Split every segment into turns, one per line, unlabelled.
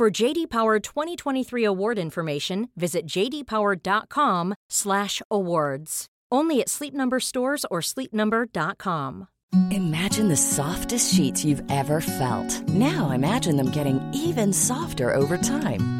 For JD Power 2023 award information, visit jdpower.com/awards. Only at Sleep Number stores or sleepnumber.com.
Imagine the softest sheets you've ever felt. Now imagine them getting even softer over time.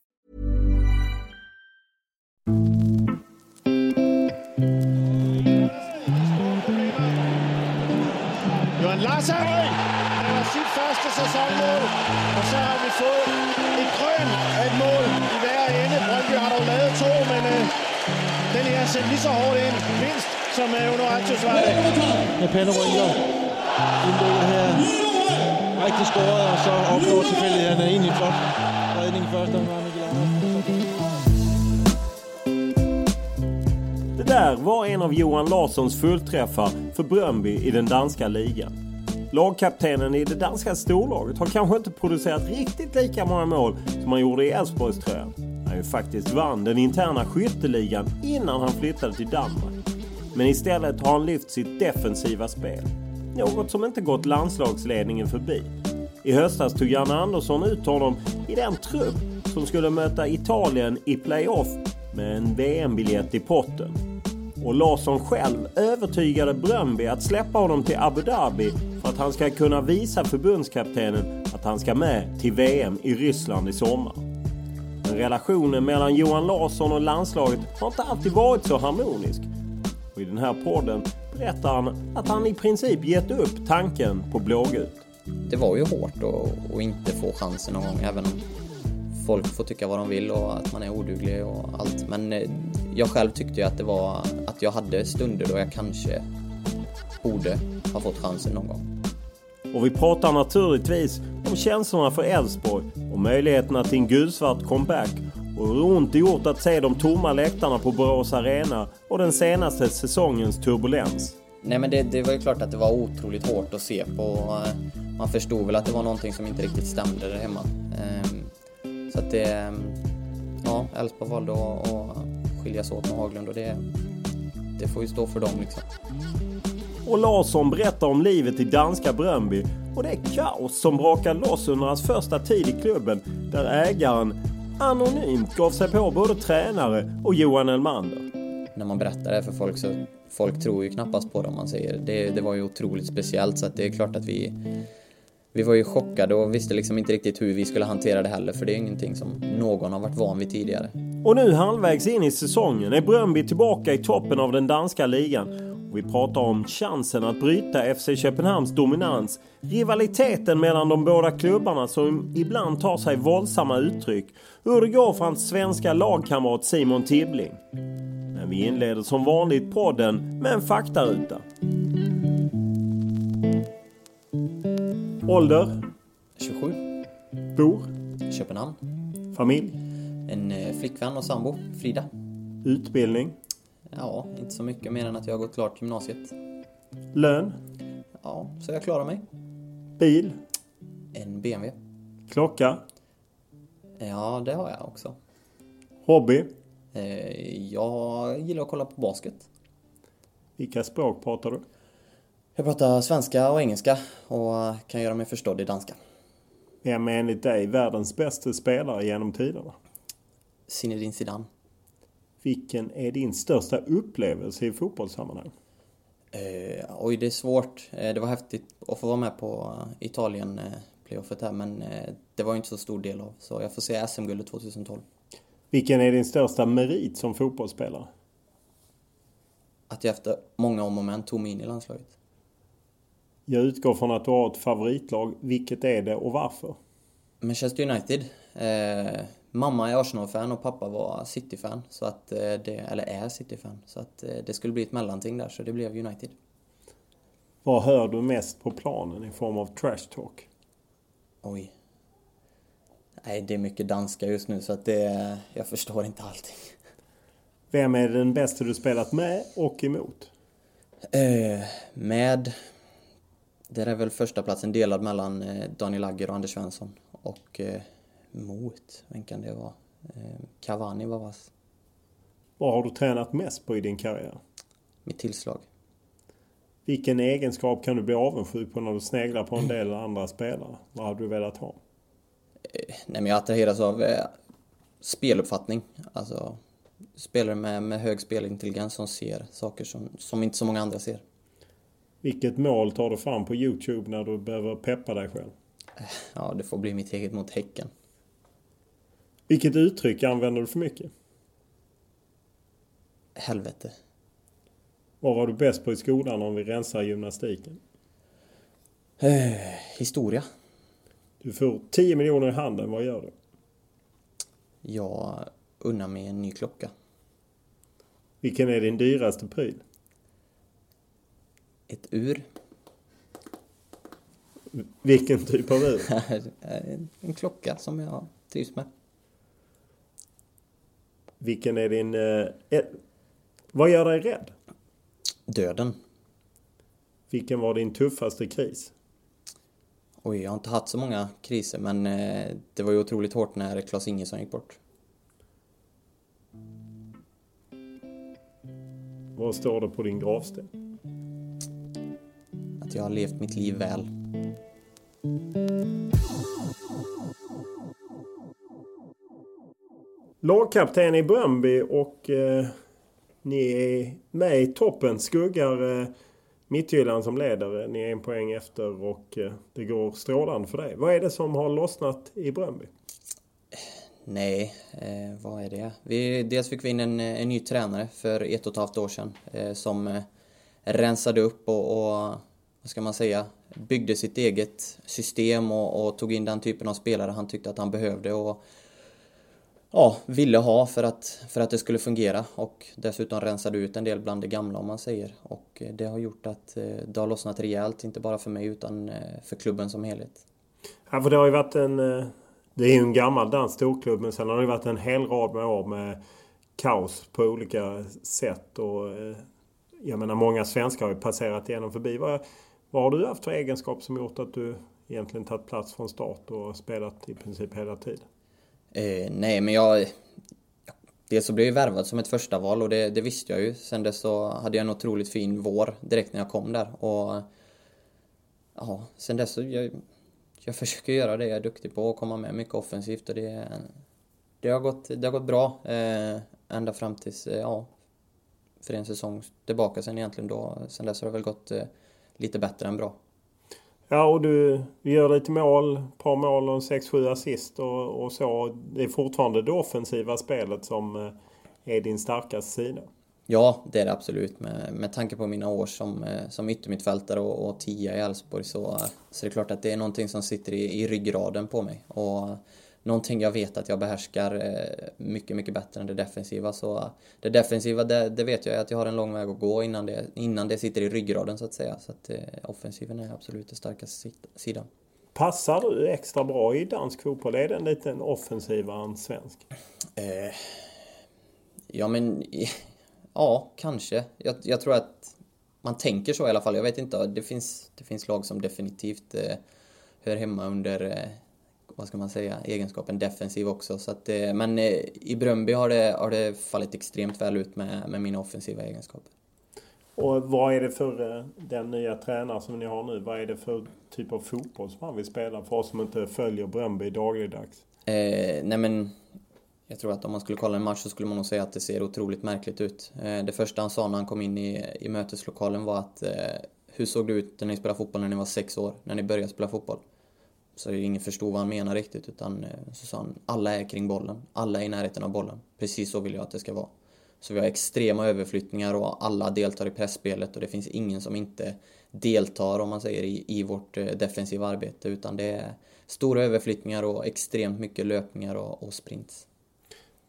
Johan Larsson laver sit første sæsonmål, og så har vi fået et grøn af et mål i hver ende. Brøndby har dog lavet to, men øh, den her sætter lige så hårdt ind, mindst som øh, Uno Artius var det.
med Panderynger. Indlægget her. Rigtig skåret, og så opstår tilfældighederne egentlig flot. Redning i første omgang,
där var en av Johan Larssons fullträffar för Bröndby i den danska ligan. Lagkaptenen i det danska storlaget har kanske inte producerat riktigt lika många mål som han gjorde i Elfsborgströjan. Han ju faktiskt vann den interna skytteligan innan han flyttade till Danmark. Men istället har han lyft sitt defensiva spel. Något som inte gått landslagsledningen förbi. I höstas tog Janne Andersson ut honom i den trupp som skulle möta Italien i playoff med en VM-biljett i potten. Och Larsson själv övertygade Bröndby att släppa honom till Abu Dhabi för att han ska kunna visa förbundskaptenen att han ska med till VM i Ryssland i sommar. Men relationen mellan Johan Larsson och landslaget har inte alltid varit så harmonisk. Och i den här podden berättar han att han i princip gett upp tanken på blågult.
det var ju hårt att, att inte få chansen någon gång, även om folk får tycka vad de vill och att man är oduglig och allt. Men eh, jag själv tyckte ju att det var att jag hade stunder då jag kanske borde ha fått chansen någon gång.
Och vi pratar naturligtvis om känslorna för Elfsborg och möjligheterna till en gulsvart comeback och hur ont det gjort att se de tomma läktarna på Borås Arena och den senaste säsongens turbulens.
Nej men det, det var ju klart att det var otroligt hårt att se på. Man förstod väl att det var någonting som inte riktigt stämde där hemma. Så att det... Ja, Elfsborg valde att, att skiljas åt med Haglund och det... Det får ju stå för dem liksom.
Och Larsson berättar om livet i danska Bröndby och det kaos som brakade loss under hans första tid i klubben där ägaren anonymt gav sig på både tränare och Johan Elmander.
när man berättar det för folk så folk tror ju knappast på det om man säger det. Det var ju otroligt speciellt så att det är klart att vi vi var ju chockade och visste liksom inte riktigt hur vi skulle hantera det heller för det är ingenting som någon har varit van vid tidigare.
Och nu halvvägs in i säsongen är Bröndby tillbaka i toppen av den danska ligan. Och vi pratar om chansen att bryta FC Köpenhamns dominans, rivaliteten mellan de båda klubbarna som ibland tar sig våldsamma uttryck, hur det går för hans svenska lagkamrat Simon Tibbling. Men vi inleder som vanligt podden med en faktaruta. Ålder,
27,
bor,
Köpenhamn.
familj,
En eh, flickvän och sambo, Frida.
utbildning,
Ja, inte så mycket mer än att jag har gått klart gymnasiet.
lön,
Ja, så jag klarar mig.
bil,
En BMW.
klocka,
Ja, det har jag också.
hobby,
Eh, jag gillar att kolla på basket.
Vilka språk pratar du?
Jag pratar svenska och engelska och kan göra mig förstådd i danska.
Vem är enligt dig världens bästa spelare genom tiderna?
Zinedine Zidane.
Vilken är din största upplevelse i fotbollssammanhang?
Eh, oj, det är svårt. Eh, det var häftigt att få vara med på Italien eh, här men eh, det var ju inte så stor del av. Så jag får säga SM-guldet 2012.
Vilken är din största merit som fotbollsspelare?
Att jag efter många om och men tog mig in i landslaget.
Jag utgår från att du har ett favoritlag. Vilket är det och varför?
Manchester United. Eh, mamma är Arsenal-fan och pappa var City-fan. Så att eh, det, eller är City-fan. Så att eh, det skulle bli ett mellanting där, så det blev United.
Vad hör du mest på planen i form av trash talk?
Oj. Nej, det är mycket danska just nu så att det... Jag förstår inte allting.
Vem är den bästa du spelat med och emot?
Eh, med... Det är väl första platsen delad mellan eh, Daniel Agger och Anders Svensson. Och eh, mot, vem kan det vara? Eh, Cavani var vass.
Vad har du tränat mest på i din karriär?
Mitt tillslag.
Vilken egenskap kan du bli avundsjuk på när du sneglar på en del andra spelare? Vad hade du velat ha?
Eh, nej men jag attraheras av eh, speluppfattning. Alltså spelare med, med hög spelintelligens som ser saker som, som inte så många andra ser.
Vilket mål tar du fram på Youtube när du behöver peppa dig själv?
Ja, det får bli mitt eget mot Häcken.
Vilket uttryck använder du för mycket?
Helvete.
Vad var du bäst på i skolan om vi rensar gymnastiken?
Eh, historia.
Du får 10 miljoner i handen, vad gör du?
Jag unnar mig en ny klocka.
Vilken är din dyraste pryl?
Ett ur.
Vilken typ av ur?
en klocka som jag trivs med.
Vilken är din... Eh, vad gör dig rädd?
Döden.
Vilken var din tuffaste kris?
Oj, jag har inte haft så många kriser men eh, det var ju otroligt hårt när Klas Ingesson gick bort.
Vad står det på din gravsten?
Att jag har levt mitt liv väl.
Lagkapten i Bröndby och eh, ni är med i toppen. Skuggar eh, Midtjylland som leder. Ni är en poäng efter och eh, det går strålande för dig. Vad är det som har lossnat i Bröndby?
Nej, eh, vad är det? Vi, dels fick vi in en, en ny tränare för ett och ett halvt år sedan eh, som eh, rensade upp och, och, vad ska man säga, byggde sitt eget system och, och, tog in den typen av spelare han tyckte att han behövde och ja, ville ha för att, för att det skulle fungera och dessutom rensade ut en del bland det gamla om man säger och eh, det har gjort att eh, det har lossnat rejält, inte bara för mig utan eh, för klubben som helhet.
Ja, för det har ju varit en det är ju en gammal dansk storklubb men sen har det varit en hel rad med år med kaos på olika sätt. Och, jag menar många svenskar har ju passerat igenom förbi vad har du haft för egenskap som gjort att du egentligen tagit plats från start och spelat i princip hela tiden?
Eh, nej, men jag... Dels så blev jag värvad som ett första val och det, det, visste jag ju. Sen dess så hade jag en otroligt fin vår direkt när jag kom där. Och... Ja, sen dess så... Jag, jag försöker göra det jag är duktig på och komma med mycket offensivt och det, det, har, gått, det har gått bra eh, ända fram tills, eh, ja, för en säsong tillbaka sen egentligen då. Sen dess har det väl gått eh, lite bättre än bra.
Ja, och du gör lite mål, ett par mål och 6-7 assist och, och så. Det är fortfarande det offensiva spelet som eh, är din starkaste sida.
Ja, det är det absolut. Med, med tanke på mina år som, eh, som yttermittfältare och, och tia i Elfsborg så, så är det klart att det är någonting som sitter i, i ryggraden på mig. Och någonting jag vet att jag behärskar eh, mycket, mycket bättre än det defensiva. Så det defensiva, det, det vet jag att jag har en lång väg att gå innan det, innan det sitter i ryggraden så att säga. Så att eh, offensiven är absolut den starkaste sidan.
Passar du extra bra i dansk fotboll? Är den lite offensivare än svensk?
Eh, ja, men Ja, kanske. Jag, jag, tror att man tänker så i alla fall. Jag vet inte. Det finns, det finns lag som definitivt eh, hör hemma under, eh, vad ska man säga, egenskapen defensiv också. Så att, eh, men eh, i Bröndby har det, har det fallit extremt väl ut med, med mina offensiva egenskaper.
Och vad är det för eh, den nya tränare som ni har nu? Vad är det för typ av fotboll som han vill spela för oss som inte följer Bröndby dagligdags?
Eh, nej men, jag tror att om man skulle kolla en match så skulle man nog säga att det ser otroligt märkligt ut. Eh, det första han sa när han kom in i, i möteslokalen var att eh, hur såg det ut när ni spelade fotboll när ni var sex år? När ni började spela fotboll? Så ingen förstod vad han menade riktigt utan eh, så sa han alla är kring bollen. Alla är i närheten av bollen. Precis så vill jag att det ska vara. Så vi har extrema överflyttningar och alla deltar i pressspelet och det finns ingen som inte deltar om man säger i, i vårt eh, defensiva arbete utan det är stora överflyttningar och extremt mycket löpningar och, och sprints.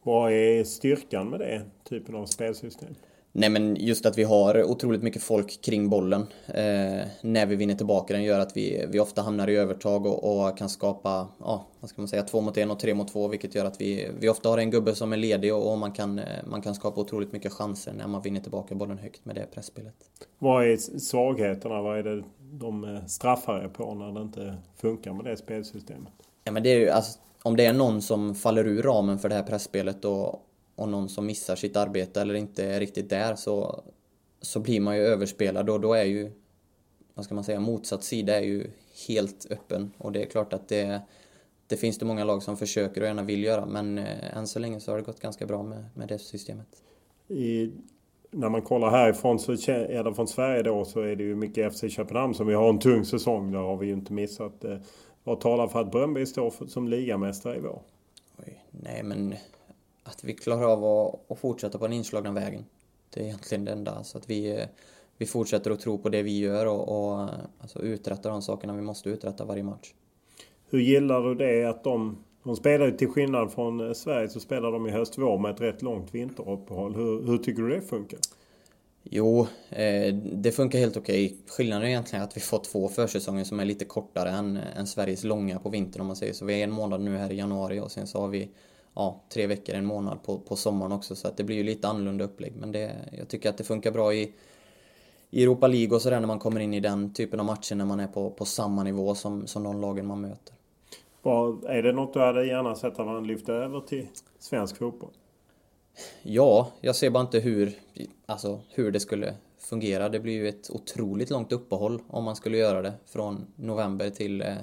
Vad är styrkan med det typen av spelsystem?
Nej men just att vi har otroligt mycket folk kring bollen eh, när vi vinner tillbaka den gör att vi, vi ofta hamnar i övertag och, och kan skapa, ja, vad ska man säga, två mot en och tre mot två vilket gör att vi, vi ofta har en gubbe som är ledig och, och man, kan, eh, man kan skapa otroligt mycket chanser när man vinner tillbaka bollen högt med det pressspelet.
Vad är svagheterna? Vad är det de eh, straffar er på när det inte funkar med det spelsystemet?
Ja men det är ju, alltså, om det är någon som faller ur ramen för det här pressspelet och, och någon som missar sitt arbete eller inte är riktigt där så, så blir man ju överspelad och då är ju, vad ska man säga, motsatt sida är ju helt öppen och det är klart att det, det finns det många lag som försöker och gärna vill göra men eh, än så länge så har det gått ganska bra med, med det systemet.
I, när man kollar härifrån så eller från Sverige då så är det ju mycket FC Köpenhamn som vi har en tung säsong. Där har vi ju inte missat. Eh, vad talar för att Bröndby står för, som ligamästare i vår?
Oj, nej men att vi klarar av att, att fortsätta på den inslagna vägen. Det är egentligen det enda. Så att vi, vi fortsätter att tro på det vi gör och, och alltså uträtta de sakerna vi måste uträtta varje match.
Hur gillar du det att de de spelar ju till skillnad från Sverige så spelar de i höst-vår med ett rätt långt vinteruppehåll. Hur, hur tycker du det funkar?
Jo, eh, det funkar helt okej. Skillnaden är egentligen att vi får två försäsonger som är lite kortare än, än Sveriges långa på vintern om man säger så. Vi är en månad nu här i januari och sen så har vi ja, tre veckor, en månad på, på sommaren också. Så att det blir ju lite annorlunda upplägg. Men det, jag tycker att det funkar bra i, i Europa League och sådär när man kommer in i den typen av matcher när man är på, på samma nivå som, som de lagen man möter.
Är det något du hade gärna sett att man lyfte över till svensk fotboll?
Ja, jag ser bara inte hur, alltså, hur det skulle fungera. Det blir ju ett otroligt långt uppehåll om man skulle göra det från november till eh,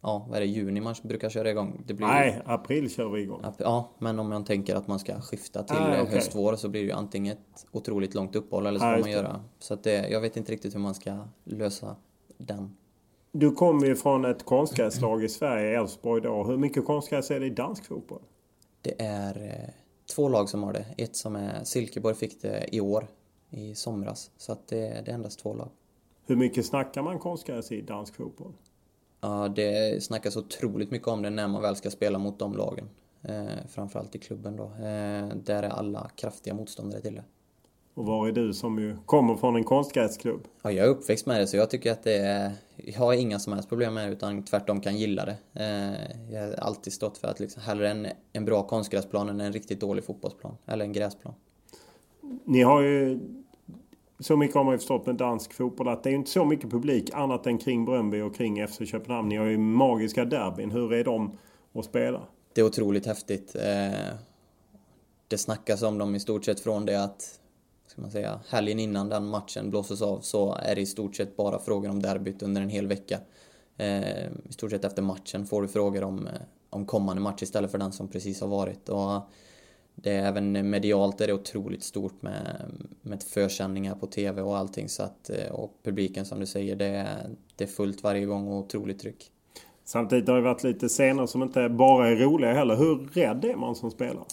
ja, vad är det, juni man brukar köra igång?
Det blir Nej, april kör vi igång.
Ja, men om man tänker att man ska skifta till ah, okay. höst-vår så blir det ju antingen ett otroligt långt uppehåll eller så ah, får man göra... Så att det, jag vet inte riktigt hur man ska lösa den.
Du kommer ju från ett konstgräslag i Sverige, Elfsborg då. Hur mycket konstgräs är det i dansk fotboll?
Det är eh, två lag som har det. Ett som är Silkeborg fick det i år, i somras. Så att det, det är endast två lag.
Hur mycket snackar man konstgräs i dansk fotboll?
Ja, det snackas otroligt mycket om det när man väl ska spela mot de lagen. Eh, framförallt i klubben då. Eh, där är alla kraftiga motståndare till det.
Och var är du som ju kommer från en konstgräsklubb?
Ja, jag är uppväxt med det så jag tycker att det är... Jag har inga som helst problem med det utan tvärtom kan gilla det. Eh, jag har alltid stått för att liksom hellre en, en bra konstgräsplan än en riktigt dålig fotbollsplan. Eller en gräsplan.
Ni har ju så mycket har man ju förstått med dansk fotboll att det är inte så mycket publik annat än kring Bröndby och kring FC Köpenhamn. Ni har ju magiska derbyn. Hur är de att spela?
Det är otroligt häftigt. Eh, det snackas om dem i stort sett från det att ska man säga, helgen innan den matchen blåses av så är det i stort sett bara frågan om derbyt under en hel vecka. Eh, I stort sett efter matchen får du frågor om, eh, om kommande match istället för den som precis har varit. Och det är även medialt är det otroligt stort med, med försändningar på TV och allting så att, eh, och publiken som du säger, det är, det är fullt varje gång och otroligt tryck.
Samtidigt har det varit lite scener som inte bara är roliga heller. Hur rädd är man som spelare?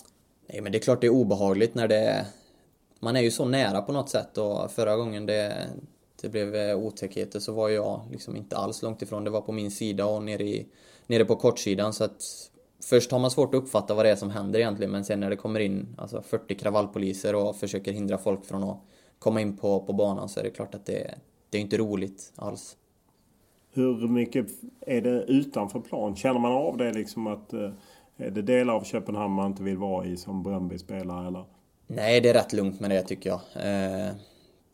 Nej men det är klart det är obehagligt när det... Man är ju så nära på något sätt och förra gången det, det blev eh, otäckheter så var jag liksom inte alls långt ifrån. Det var på min sida och nere, i, nere på kortsidan så att Först har man svårt att uppfatta vad det är som händer egentligen men sen när det kommer in alltså 40 kravallpoliser och försöker hindra folk från att komma in på, på banan så är det klart att det, det är inte roligt alls.
Hur mycket är det utanför plan? Känner man av det liksom att eh, är det delar av Köpenhamn man inte vill vara i som Bröndby-spelare eller?
Nej, det är rätt lugnt med det tycker jag. Eh,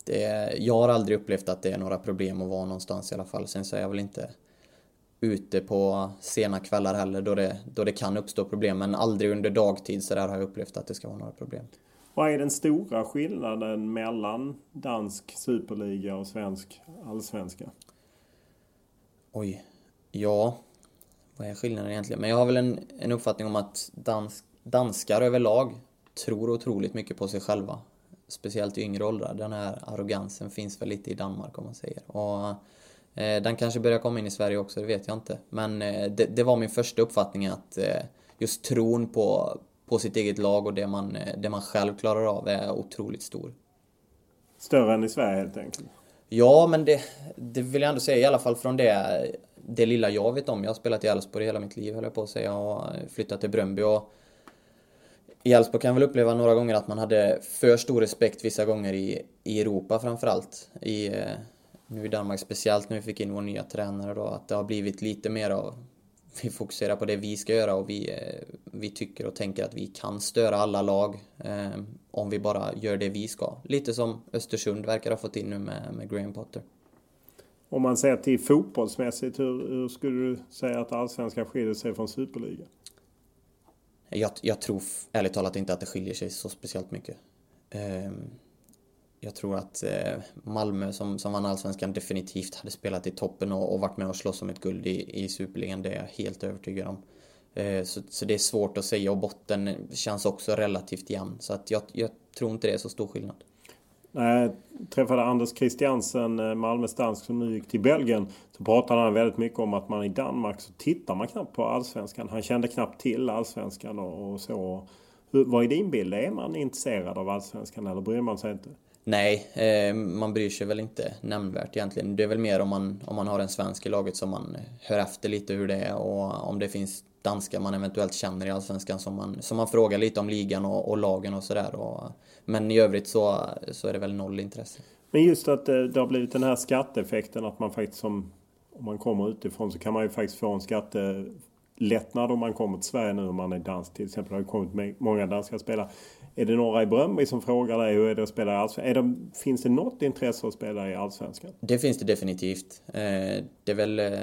det, jag har aldrig upplevt att det är några problem att vara någonstans i alla fall. Sen så är jag väl inte ute på sena kvällar heller då det, då det kan uppstå problem. Men aldrig under dagtid så där har jag upplevt att det ska vara några problem.
Vad är den stora skillnaden mellan dansk superliga och svensk allsvenska?
Oj. Ja, vad är skillnaden egentligen? Men jag har väl en, en uppfattning om att dansk, danskar överlag tror otroligt mycket på sig själva. Speciellt i yngre åldrar. Den här arrogansen finns väl lite i Danmark om man säger. Och den kanske börjar komma in i Sverige också, det vet jag inte. Men eh, det, det, var min första uppfattning att eh, just tron på, på sitt eget lag och det man, eh, det man själv klarar av är otroligt stor.
Större än i Sverige helt enkelt?
Ja, men det, det vill jag ändå säga i alla fall från det, det lilla jag vet om. Jag har spelat i Elfsborg hela mitt liv höll jag på att säga och flyttat till Bröndby och i Elfsborg kan jag väl uppleva några gånger att man hade för stor respekt vissa gånger i, i Europa framförallt. I, eh, nu i Danmark speciellt när vi fick in vår nya tränare då, att det har blivit lite mer av vi fokuserar på det vi ska göra och vi, eh, vi tycker och tänker att vi kan störa alla lag eh, om vi bara gör det vi ska. Lite som Östersund verkar ha fått in nu med, med Graham Potter.
Om man ser till fotbollsmässigt, hur, hur skulle du säga att allsvenskan skiljer sig från superligan?
Jag, jag, tror ärligt talat inte att det skiljer sig så speciellt mycket. Eh, jag tror att eh, Malmö som, som vann allsvenskan definitivt hade spelat i toppen och, och varit med och slåss om ett guld i, i superligan. Det är jag helt övertygad om. Eh, så, så, det är svårt att säga och botten känns också relativt jämn. Så att jag, jag tror inte det är så stor skillnad.
När jag träffade Anders Christiansen, eh, Malmös dansk som nu gick till Belgien. Så pratade han väldigt mycket om att man i Danmark så tittar man knappt på allsvenskan. Han kände knappt till allsvenskan och, och så. Hur, vad är din bild? Är man intresserad av allsvenskan eller bryr man sig inte?
Nej, eh, man bryr sig väl inte nämnvärt egentligen. Det är väl mer om man, om man har en svensk i laget som man hör efter lite hur det är och om det finns danskar man eventuellt känner i Allsvenskan som man, som man frågar lite om ligan och, och lagen och sådär. Men i övrigt så, så är det väl noll intresse.
Men just att det, det har blivit den här skatteeffekten att man faktiskt som om man kommer utifrån så kan man ju faktiskt få en skattelättnad om man kommer till Sverige nu om man är dansk. Till exempel det har ju kommit många danska spelare. Är det några i Bröndby som frågar dig hur är det att spela i Allsvenskan? finns det något intresse att spela i Allsvenskan?
Det finns det definitivt. Eh, det är väl... Eh,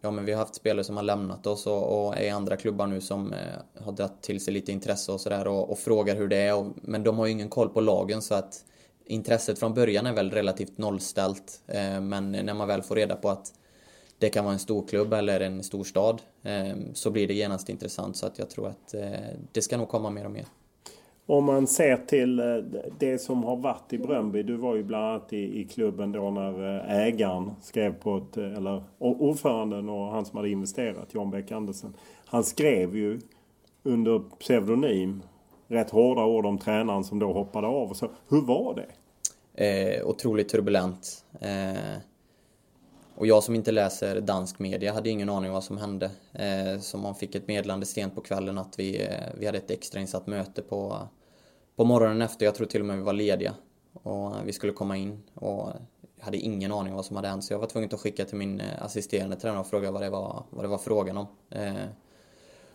ja, men vi har haft spelare som har lämnat oss och, och är i andra klubbar nu som eh, har dragit till sig lite intresse och sådär och, och, frågar hur det är. Och, men de har ju ingen koll på lagen så att intresset från början är väl relativt nollställt. Men när man väl får reda på att det kan vara en stor klubb eller en stor stad så blir det genast intressant så att jag tror att det ska nog komma mer och mer.
Om man ser till eh, det som har varit i Bröndby. Du var ju bland annat i, i klubben då när eh, ägaren skrev på ett, eh, eller ordföranden och han som hade investerat, Jan Beck-Andersen, Han skrev ju under pseudonym rätt hårda ord om tränaren som då hoppade av. Och så. Hur var det?
Eh, otroligt turbulent. Eh, och jag som inte läser dansk media hade ingen aning om vad som hände. Eh, så man fick ett meddelande sent på kvällen att vi, eh, vi hade ett extrainsatt möte på, på morgonen efter. Jag tror till och med vi var lediga. Och vi skulle komma in och jag hade ingen aning om vad som hade hänt. Så jag var tvungen att skicka till min eh, assisterande tränare och fråga vad det var, vad det var frågan om. Eh,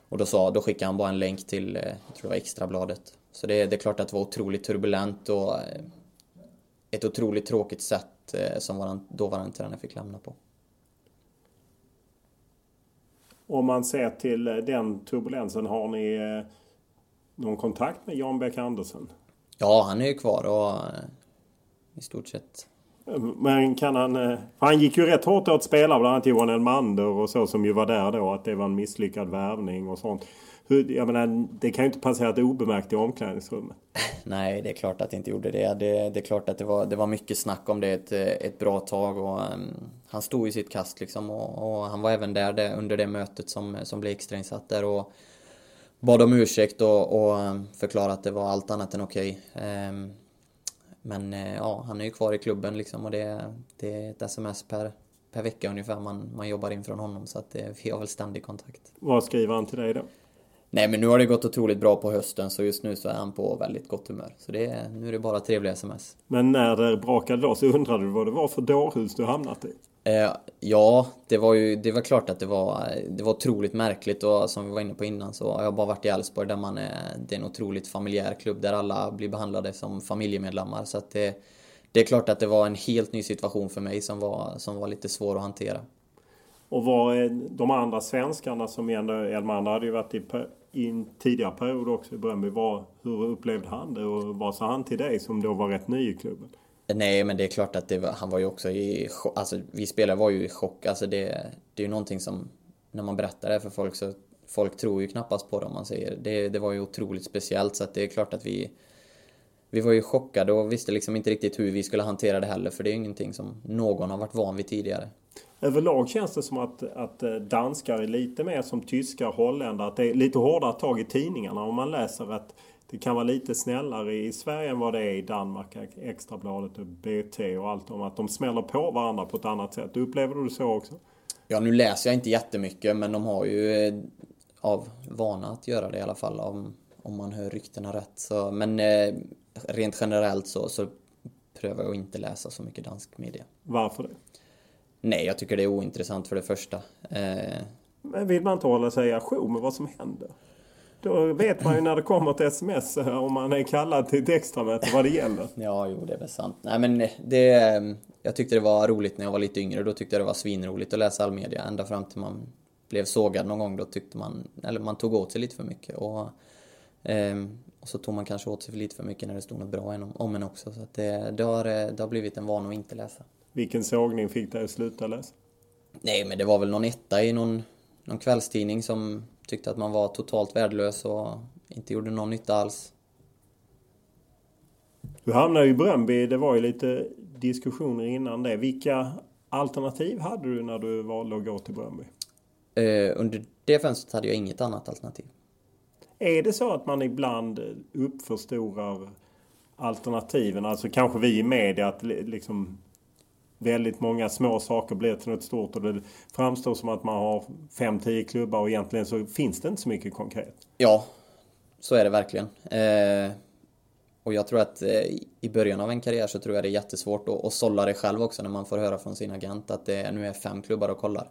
och då, sa, då skickade han bara en länk till, eh, jag tror det var Extrabladet. Så det, det är klart att det var otroligt turbulent och eh, ett otroligt tråkigt sätt Eh, som vår dåvarande tränare fick lämna på.
Om man ser till eh, den turbulensen, har ni eh, någon kontakt med Jan Beck Andersen?
Ja, han är ju kvar och i stort sett
men kan han... Han gick ju rätt hårt åt spelare, bland annat Johan Elmander och så som ju var där då. Att det var en misslyckad värvning och sånt. Hur, jag menar, det kan ju inte passera obemärkt i omklädningsrummet.
Nej, det är klart att det inte gjorde det. Det, det är klart att det var, det var mycket snack om det ett, ett bra tag och um, han stod i sitt kast liksom och, och han var även där det, under det mötet som, som blev extrainsatt där och bad om ursäkt och, och ehm, förklarade att det var allt annat än okej. Okay. Um, men uh, ja, han är ju kvar i klubben liksom och det, det är ett sms per, per vecka ungefär man, man jobbar in från honom så att det, vi har väl ständig kontakt.
Vad skriver han till dig då?
Nej men nu har det gått otroligt bra på hösten så just nu så är han på väldigt gott humör. Så det är, nu är det bara trevliga sms.
Men när det brakade då så undrade du vad det var för dårhus du hamnat i?
Eh, ja, det var ju det var klart att det var, det var otroligt märkligt och som vi var inne på innan så har jag bara varit i Elfsborg där man är, det är en otroligt familjär klubb där alla blir behandlade som familjemedlemmar. Så att det, det är klart att det var en helt ny situation för mig som var, som var lite svår att hantera.
Och var de andra svenskarna som ändå, Elmander hade ju varit i, i en tidigare period också i Bröndby. Var, hur upplevde han det och vad sa han till dig som då var rätt ny i klubben?
Nej, men det är klart att var, han var ju också i Alltså vi spelare var ju i chock. Alltså det, det är ju någonting som, när man berättar det för folk så folk tror ju knappast på det om man säger det. Det var ju otroligt speciellt så att det är klart att vi vi var ju chockade och visste liksom inte riktigt hur vi skulle hantera det heller för det är ju ingenting som någon har varit van vid tidigare.
Överlag känns det som att, att eh, danskar är lite mer som tyskar, holländare. Att det är lite hårdare tag i tidningarna om man läser att det kan vara lite snällare i Sverige än vad det är i Danmark. Extrabladet och BT och allt om att de smäller på varandra på ett annat sätt. Upplever du det så också?
Ja, nu läser jag inte jättemycket men de har ju eh, av vana att göra det i alla fall om, om man hör ryktena rätt. Så, men eh, rent generellt så, så prövar jag att inte läsa så mycket dansk media.
Varför det?
Nej, jag tycker det är ointressant för det första. Eh...
Men vill man inte hålla sig ajour med vad som händer? Då vet man ju när det kommer ett sms om man är kallad till ett extramöte vad det gäller.
Ja, jo det är väl sant. Nej men det... Jag tyckte det var roligt när jag var lite yngre. Då tyckte jag det var svinroligt att läsa all media. Ända fram till man blev sågad någon gång. Då tyckte man... Eller man tog åt sig lite för mycket. Och, eh, och så tog man kanske åt sig lite för mycket när det stod något bra om en också. Så det, det, har, det har blivit en vana att inte läsa.
Vilken sågning fick dig att sluta läsa?
Nej, men det var väl någon etta i någon, någon kvällstidning som tyckte att man var totalt värdelös och inte gjorde någon nytta alls.
Du hamnade ju i Bröndby. Det var ju lite diskussioner innan det. Vilka alternativ hade du när du valde att gå till Bröndby?
Eh, under det fönstret hade jag inget annat alternativ.
Är det så att man ibland uppförstorar alternativen? Alltså kanske vi i media att liksom väldigt många små saker blir till något stort och det framstår som att man har 5-10 klubbar och egentligen så finns det inte så mycket konkret.
Ja, så är det verkligen. Eh, och jag tror att eh, i början av en karriär så tror jag det är jättesvårt att, att sålla det själv också när man får höra från sin agent att det nu är fem klubbar och kollar.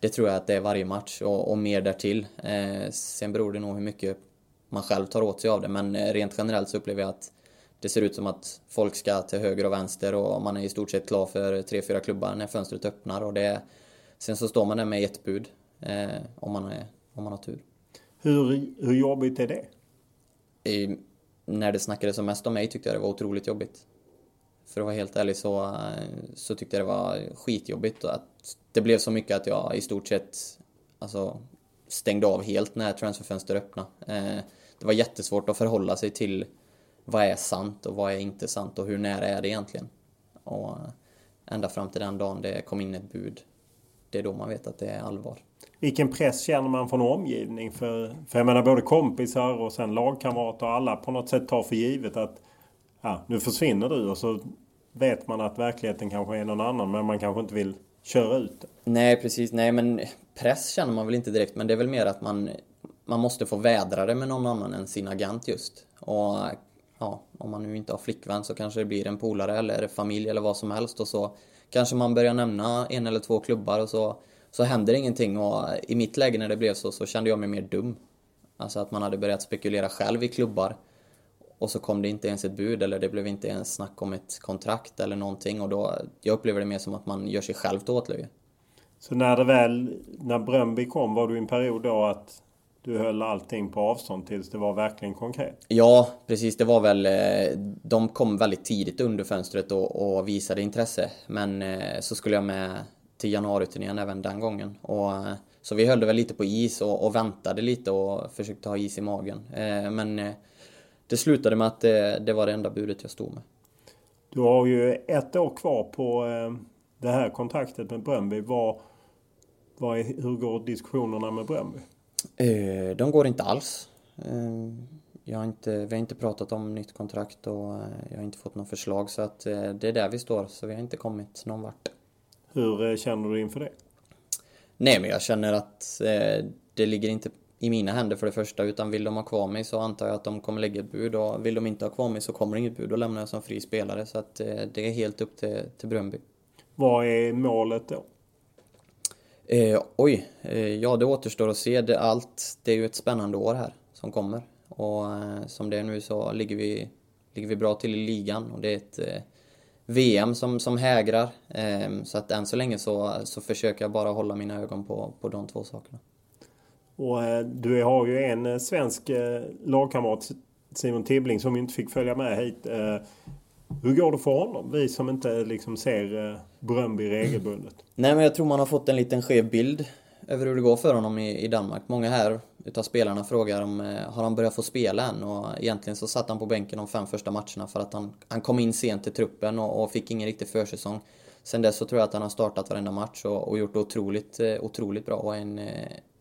Det tror jag att det är varje match och, och mer därtill. Eh, sen beror det nog hur mycket man själv tar åt sig av det men eh, rent generellt så upplever jag att det ser ut som att folk ska till höger och vänster och man är i stort sett klar för tre, fyra klubbar när fönstret öppnar. Och det, sen så står man där med ett bud eh, om, man är, om man har tur.
Hur, hur jobbigt är det?
I, när det snackades som mest om mig tyckte jag det var otroligt jobbigt. För att vara helt ärlig så, så tyckte jag det var skitjobbigt. Att det blev så mycket att jag i stort sett alltså, stängde av helt när transferfönster öppnade. Eh, det var jättesvårt att förhålla sig till vad är sant och vad är inte sant och hur nära är det egentligen? Och ända fram till den dagen det kom in ett bud, det är då man vet att det är allvar.
Vilken press känner man från omgivning? För, för jag menar både kompisar och sen lagkamrater och alla på något sätt tar för givet att ja, nu försvinner du och så vet man att verkligheten kanske är någon annan men man kanske inte vill köra ut det.
Nej precis, nej men press känner man väl inte direkt men det är väl mer att man, man måste få vädra det med någon annan än sin agent just. Och ja, om man nu inte har flickvän så kanske det blir en polare eller familj eller vad som helst och så kanske man börjar nämna en eller två klubbar och så, så händer ingenting och i mitt läge när det blev så, så kände jag mig mer dum. Alltså att man hade börjat spekulera själv i klubbar och så kom det inte ens ett bud eller det blev inte ens snack om ett kontrakt eller någonting och då, jag upplever det mer som att man gör sig själv till åtlöje.
Så när det väl, när Bröndby kom var du i en period då att du höll allting på avstånd tills det var verkligen konkret?
Ja, precis. Det var väl... Eh, de kom väldigt tidigt under fönstret och, och visade intresse. Men eh, så skulle jag med till januariturnén även den gången. Och, eh, så vi höll det väl lite på is och, och väntade lite och försökte ha is i magen. Men det slutade med att det, det var det enda budet jag stod med.
Du har ju ett år kvar på det här kontraktet med Bröndby. Vad, vad är, hur går diskussionerna med Bröndby?
Eh, de går inte alls. Eh, jag har inte, vi har inte pratat om nytt kontrakt och eh, jag har inte fått något förslag så att det är där vi står så vi har inte kommit någon vart.
Hur känner du inför det?
Nej men jag känner att det ligger inte i mina händer för det första utan vill de ha kvar mig så antar jag att de kommer lägga ett bud och vill de inte ha kvar mig så kommer det inget bud och lämnar jag som fri spelare så att det är helt upp till, till Bröndby.
Vad är målet då?
Eh, oj, eh, ja det återstår att se. Det, allt, det är ju ett spännande år här som kommer. Och eh, som det är nu så ligger vi, ligger vi bra till i ligan och det är ett, eh, VM som, som hägrar. Eh, så att än så länge så, så försöker jag bara hålla mina ögon på, på de två sakerna.
Och eh, du har ju en eh, svensk eh, lagkamrat, Simon Tibbling, som inte fick följa med hit. Eh, hur går det för honom? Vi som inte liksom ser eh, Bröndby regelbundet.
Nej men jag tror man har fått en liten skev bild över hur det går för honom i, i Danmark. Många här utav spelarna frågar om eh, har han börjat få spela än och egentligen så satt han på bänken de fem första matcherna för att han, han kom in sent i truppen och, och fick ingen riktig försäsong. Sen dess så tror jag att han har startat varenda match och, och gjort det otroligt, eh, otroligt bra och en,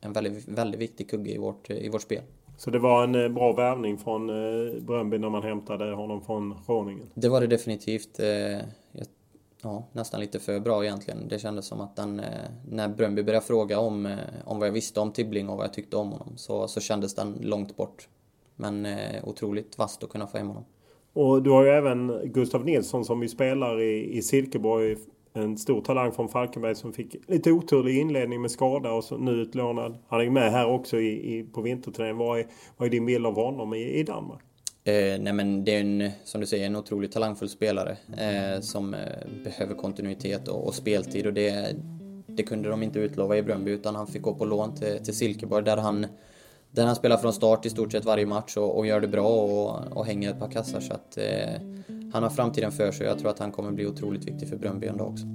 en väldigt, väldigt viktig kugge i vårt, i vårt spel.
Så det var en eh, bra värvning från eh, Bröndby när man hämtade honom från Groningen?
Det var det definitivt. Eh, ja, nästan lite för bra egentligen. Det kändes som att den, när Bröndby började fråga om, om vad jag visste om Tibbling och vad jag tyckte om honom så, så kändes den långt bort. Men otroligt vasst att kunna få hem honom.
Och du har ju även Gustav Nilsson som ju spelar i, i Silkeborg en stor talang från Falkenberg som fick lite oturlig inledning med skada och så nu utlånad. Han är med här också i, i på vinterturnén. Vad är, vad är din bild av honom i, i Danmark?
Eh, nej men det är en, som du säger, en otroligt talangfull spelare eh, som eh, behöver kontinuitet och, och, speltid och det, det kunde de inte utlova i Bröndby utan han fick gå på lån till, till Silkeborg där han där han spelar från start i stort sett varje match och, och gör det bra och, och, hänger ett par kassar så att eh, han har framtiden för sig och jag tror att han kommer bli otroligt viktig för Bröndby också.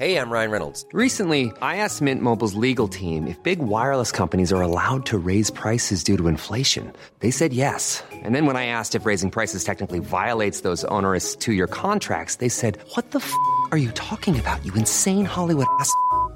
Hej, I'm Ryan Reynolds. Recently, I asked Mint Mobiles legal team if big wireless companies are allowed to raise prices due to inflation. They said yes. And then when I asked if raising prices technically violates those onerous two-year contracts, they said, what the f*** are you talking about, you insane Hollywood ass?"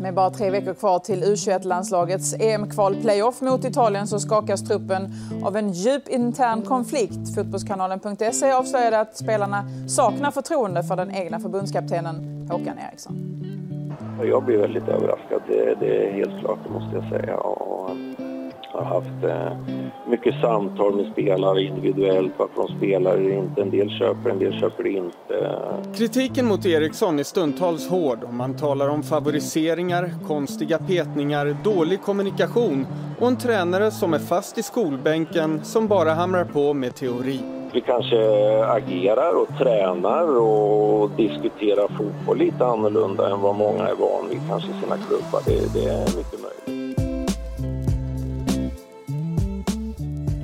Med bara tre veckor kvar till U21-landslagets EM-kval-playoff mot Italien så skakas truppen av en djup intern konflikt. Fotbollskanalen.se avslöjade att spelarna saknar förtroende för den egna förbundskaptenen Håkan Eriksson.
Jag blir väldigt överraskad, det, det är helt klart, det måste jag säga. Och har haft eh, mycket samtal med spelare individuellt, varför de spelar inte. En del köper, en del köper inte.
Kritiken mot Eriksson är stundtals hård och man talar om favoriseringar, konstiga petningar, dålig kommunikation och en tränare som är fast i skolbänken som bara hamrar på med teori.
Vi kanske agerar och tränar och diskuterar fotboll lite annorlunda än vad många är van vid kanske i sina klubbar. Det, det är mycket möjligt.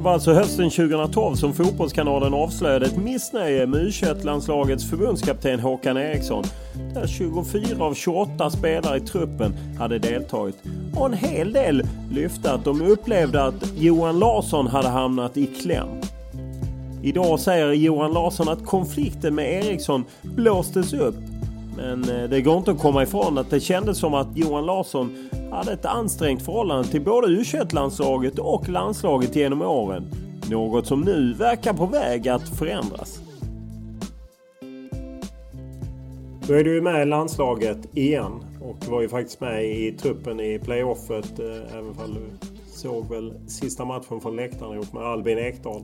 Var alltså hösten 2012 som Fotbollskanalen avslöjade ett missnöje med U21-landslagets förbundskapten Håkan Eriksson. Där 24 av 28 spelare i truppen hade deltagit. Och en hel del lyfte att de upplevde att Johan Larsson hade hamnat i kläm. Idag säger Johan Larsson att konflikten med Eriksson blåstes upp. Men eh, det går inte att komma ifrån att det kändes som att Johan Larsson hade ett ansträngt förhållande till både U21-landslaget och landslaget genom åren. Något som nu verkar på väg att förändras. Då är du med i landslaget igen och var ju faktiskt med i truppen i playoffet. Eh, även fall du såg väl sista matchen från läktaren ihop med Albin Ekdal.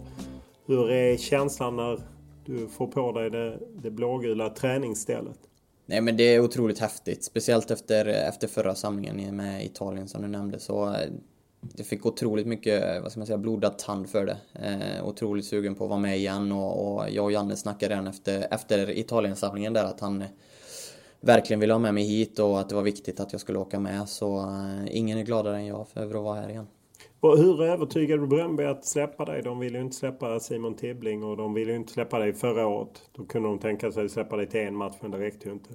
Hur är känslan när du får på dig det, det blågula träningsstället?
Nej men det är otroligt häftigt. Speciellt efter, efter förra samlingen med Italien som du nämnde. Så eh, jag fick otroligt mycket, vad ska man säga, blodad tand för det. Eh, otroligt sugen på att vara med igen och, och jag och Janne snackade redan efter, efter Italiensamlingen där att han eh, verkligen ville ha med mig hit och att det var viktigt att jag skulle åka med. Så eh, ingen är gladare än jag över att vara här igen.
Hur övertygade du Bröndby att släppa dig? De ville ju inte släppa Simon Tibbling och de ville ju inte släppa dig förra året. Då kunde de tänka sig att släppa dig till en match men det räckte ju inte.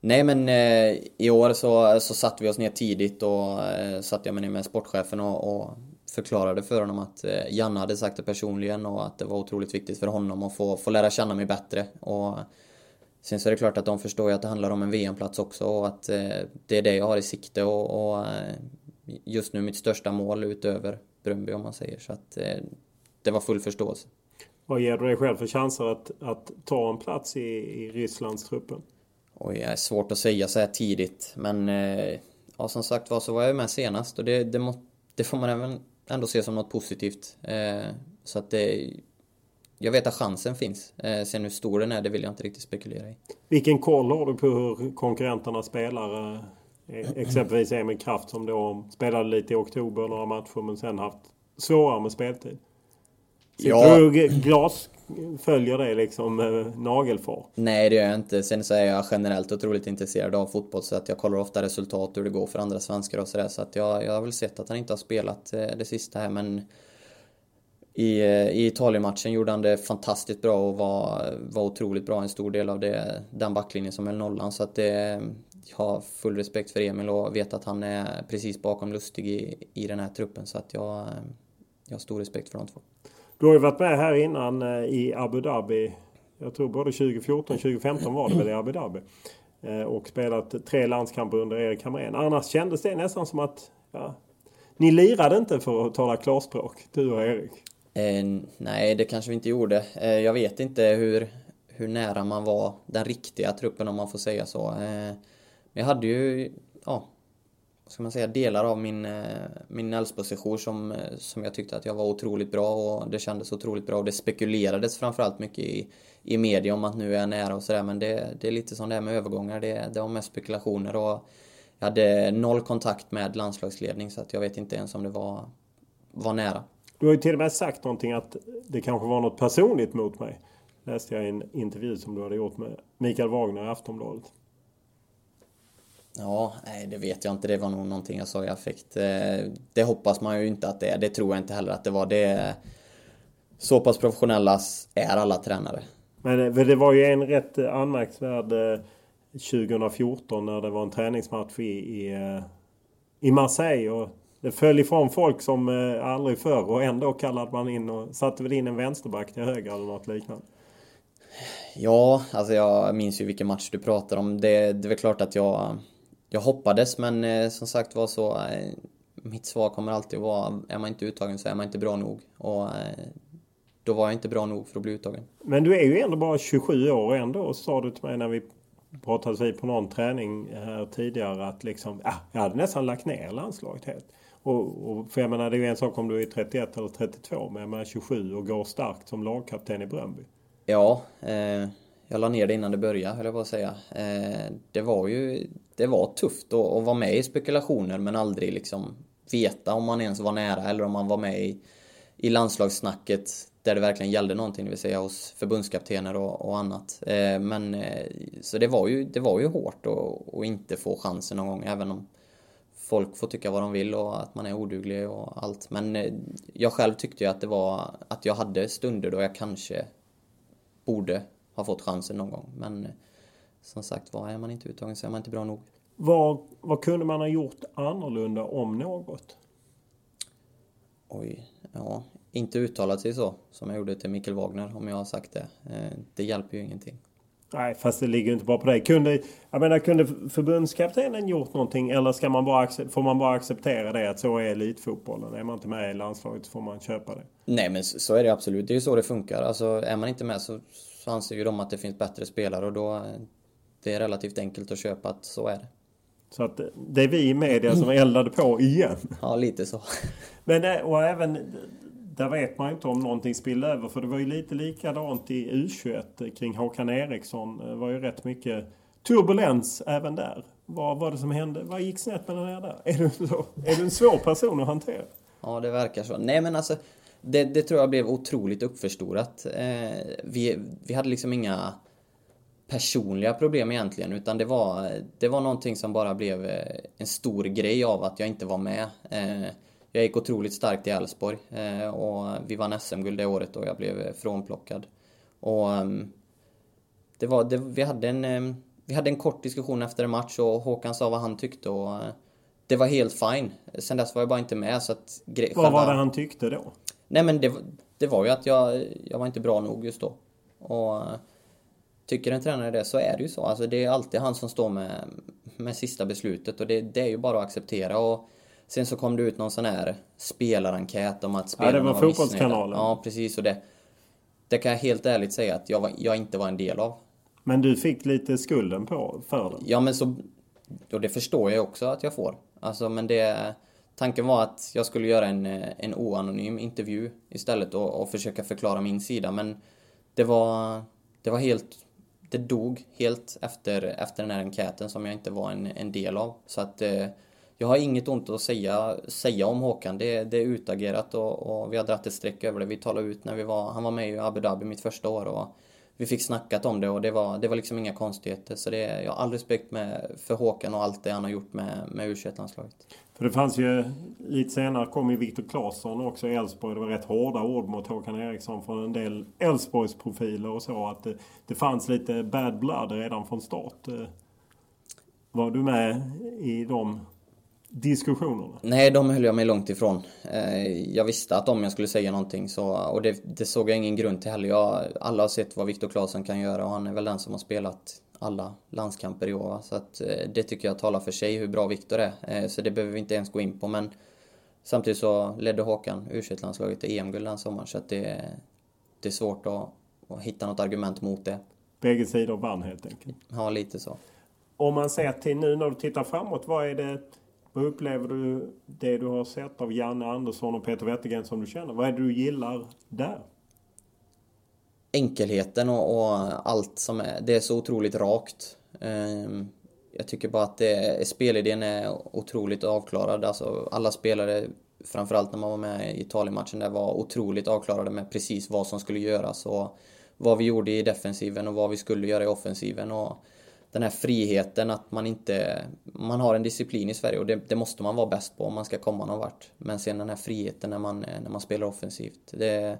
Nej men eh, i år så, eh, så satte vi oss ner tidigt och eh, satte jag mig ner med sportchefen och, och förklarade för honom att eh, Janne hade sagt det personligen och att det var otroligt viktigt för honom att få, få lära känna mig bättre. Och sen så är det klart att de förstår ju att det handlar om en VM-plats också och att eh, det är det jag har i sikte och, och eh, just nu mitt största mål utöver Bröndby om man säger. Så att eh, det var full förståelse.
Vad ger du dig själv för chanser att, att ta en plats i, i Rysslands truppen?
Oj, det är svårt att säga så här tidigt. Men eh, ja, som sagt var så var jag med senast och det, det, må, det får man även ändå se som något positivt. Eh, så att det, jag vet att chansen finns. Eh, sen hur stor den är, det vill jag inte riktigt spekulera i.
Vilken koll har du på hur konkurrenterna spelar? Eh, exempelvis Emil Kraft som då spelade lite i oktober, några matcher, men sen haft svårare med speltid. Sitter ja. du glas följer det liksom eh, nagelfar?
Nej, det gör jag inte. Sen så är jag generellt otroligt intresserad av fotboll så att jag kollar ofta resultat hur det går för andra svenskar och sådär. Så att jag, jag har väl sett att han inte har spelat eh, det sista här men i, eh, i Italien-matchen gjorde han det fantastiskt bra och var, var otroligt bra en stor del av det, den backlinjen som höll nollan. Så att det, jag har full respekt för Emil och vet att han är precis bakom Lustig i, i den här truppen. Så att jag, jag har stor respekt för de två.
Du har ju varit med här innan eh, i Abu Dhabi. Jag tror både 2014 och 2015 var det väl i Abu Dhabi. Eh, och spelat tre landskamper under Erik Hamrén. Annars kändes det nästan som att ja, ni lirade inte för att tala klarspråk, du och Erik.
Eh, nej, det kanske vi inte gjorde. Eh, jag vet inte hur, hur nära man var den riktiga truppen om man får säga så. Eh, jag hade ju, ja, vad ska man säga, delar av min, eh, min Elfsborgssejour som, eh, som jag tyckte att jag var otroligt bra och det kändes otroligt bra och det spekulerades framförallt mycket i, i media om att nu är jag nära och sådär men det, det är lite som det är med övergångar, det, det var mest spekulationer och jag hade noll kontakt med landslagsledning så att jag vet inte ens om det var, var nära.
Du har ju till och med sagt någonting att det kanske var något personligt mot mig. Läste jag i en intervju som du hade gjort med Mikael Wagner i Aftonbladet.
Ja, nej det vet jag inte. Det var nog någonting jag sa i affekt. Eh, det hoppas man ju inte att det är. Det tror jag inte heller att det var. Det så pass professionella är alla tränare.
Men eh, det var ju en rätt anmärkningsvärd 2014 eh, när det var en träningsmatch i, i, i Marseille. Och det föll ifrån folk som aldrig förr och ändå kallade man in och satte väl in en vänsterback till höger eller något liknande.
Ja, alltså jag minns ju vilken match du pratar om. Det, det är väl klart att jag jag hoppades men eh, som sagt var så eh, mitt svar kommer alltid vara är man inte uttagen så är man inte bra nog. Och eh, då var jag inte bra nog för att bli uttagen.
Men du är ju ändå bara 27 år och ändå sa du till mig när vi pratades vid på någon träning här tidigare att liksom, ja, jag hade nästan lagt ner landslaget helt. Och, och, för jag menar det är ju en sak om du är 31 eller 32 men jag menar 27 och går starkt som lagkapten i Bröndby.
Ja, eh, jag la ner det innan det började, höll jag på att säga. Eh, det var ju det var tufft att, att vara med i spekulationer men aldrig liksom veta om man ens var nära eller om man var med i, i landslagssnacket där det verkligen gällde någonting, det vill säga hos förbundskaptener och, och annat. Eh, men eh, så det var ju, det var ju hårt att, att inte få chansen någon gång, även om folk får tycka vad de vill och att man är oduglig och allt. Men eh, jag själv tyckte ju att det var att jag hade stunder då jag kanske borde ha fått chansen någon gång. Men eh, som sagt var, är man inte uttagen så är man inte bra nog.
Vad, vad kunde man ha gjort annorlunda om något?
Oj, ja. Inte uttalat sig så som jag gjorde till Mikkel Wagner om jag har sagt det. Eh, det hjälper ju ingenting.
Nej, fast det ligger inte bara på dig. Kunde, jag menar, kunde förbundskaptenen gjort någonting eller ska man bara, får man bara acceptera det att så är elitfotbollen? Är man inte med i landslaget så får man köpa det.
Nej, men så är det absolut. Det är ju så det funkar. Alltså, är man inte med så, anser ju de att det finns bättre spelare och då det är relativt enkelt att köpa att så är det.
Så att det är vi i media som eldade på igen.
Ja, lite så.
Men det, och även där vet man inte om någonting spillde över för det var ju lite likadant i U21 kring Håkan Eriksson. Det var ju rätt mycket turbulens även där. Vad var det som hände? Vad gick snett mellan er där? Är du, så, är du en svår person att hantera?
Ja, det verkar så. Nej, men alltså det, det tror jag blev otroligt uppförstorat. Eh, vi, vi hade liksom inga personliga problem egentligen utan det var, det var någonting som bara blev eh, en stor grej av att jag inte var med. Eh, jag gick otroligt starkt i Elfsborg eh, och vi vann SM-guld det året och jag blev frånplockad. Och ehm, det var, det, vi, hade en, vi hade en kort diskussion efter en match och Håkan sa vad han tyckte och det var helt fine. Sen dess var jag bara inte med så att...
Vad var det han tyckte då?
Nej men det, det var ju att jag, jag var inte bra nog just då. Och tycker en tränare det så är det ju så. Alltså det är alltid han som står med, med sista beslutet och det, det är ju bara att acceptera. Och sen så kom det ut någon sån här spelarenkät om att spelarna
Ja, det var, var Fotbollskanalen.
Ja, precis. Och det, det kan jag helt ärligt säga att jag, var, jag inte var en del av.
Men du fick lite skulden på för det?
Ja, men så... Och det förstår jag också att jag får. Alltså, men det... Tanken var att jag skulle göra en, eh, en oanonym intervju istället och, och försöka förklara min sida, men det var... Det var helt det dog helt efter, efter den här enkäten som jag inte var en, en del av. Så att eh, jag har inget ont att säga, säga om Håkan. Det, det är utagerat och, och vi har dragit ett streck över det. Vi talade ut när vi var, han var med i Abu Dhabi mitt första år och vi fick snackat om det och det var, det var liksom inga konstigheter. Så det, jag har all respekt med, för Håkan och allt det han har gjort med, med U21-landslaget.
För det fanns ju lite senare kom ju Viktor Claesson också i Elfsborg. Det var rätt hårda ord mot Håkan Eriksson från en del Elfsborgsprofiler och så. Att det, det fanns lite bad blood redan från start. Eh, var du med i de diskussionerna?
Nej, de höll jag mig långt ifrån. Eh, jag visste att om jag skulle säga någonting så, och det, det såg jag ingen grund till heller. Jag, alla har sett vad Viktor Claesson kan göra och han är väl den som har spelat alla landskamper i år. Så att, eh, det tycker jag talar för sig hur bra Viktor är. Eh, så det behöver vi inte ens gå in på. Men samtidigt så ledde Håkan u landslaget till EM-guld den sommaren. Så att det, det är svårt att, att hitta något argument mot det.
Bägge sidor vann helt enkelt?
Ja, lite så.
Om man ser till nu när du tittar framåt, vad är det vad upplever du det du har sett av Janne Andersson och Peter Wettergren som du känner? Vad är det du gillar där?
enkelheten och, och, allt som är, det är så otroligt rakt. Ehm, jag tycker bara att det, spelidén är otroligt avklarad. Alltså alla spelare, framförallt när man var med i Italien-matchen, där var otroligt avklarade med precis vad som skulle göras och vad vi gjorde i defensiven och vad vi skulle göra i offensiven. Och den här friheten att man inte... Man har en disciplin i Sverige och det, det måste man vara bäst på om man ska komma någon vart. Men sen den här friheten när man, när man spelar offensivt, det,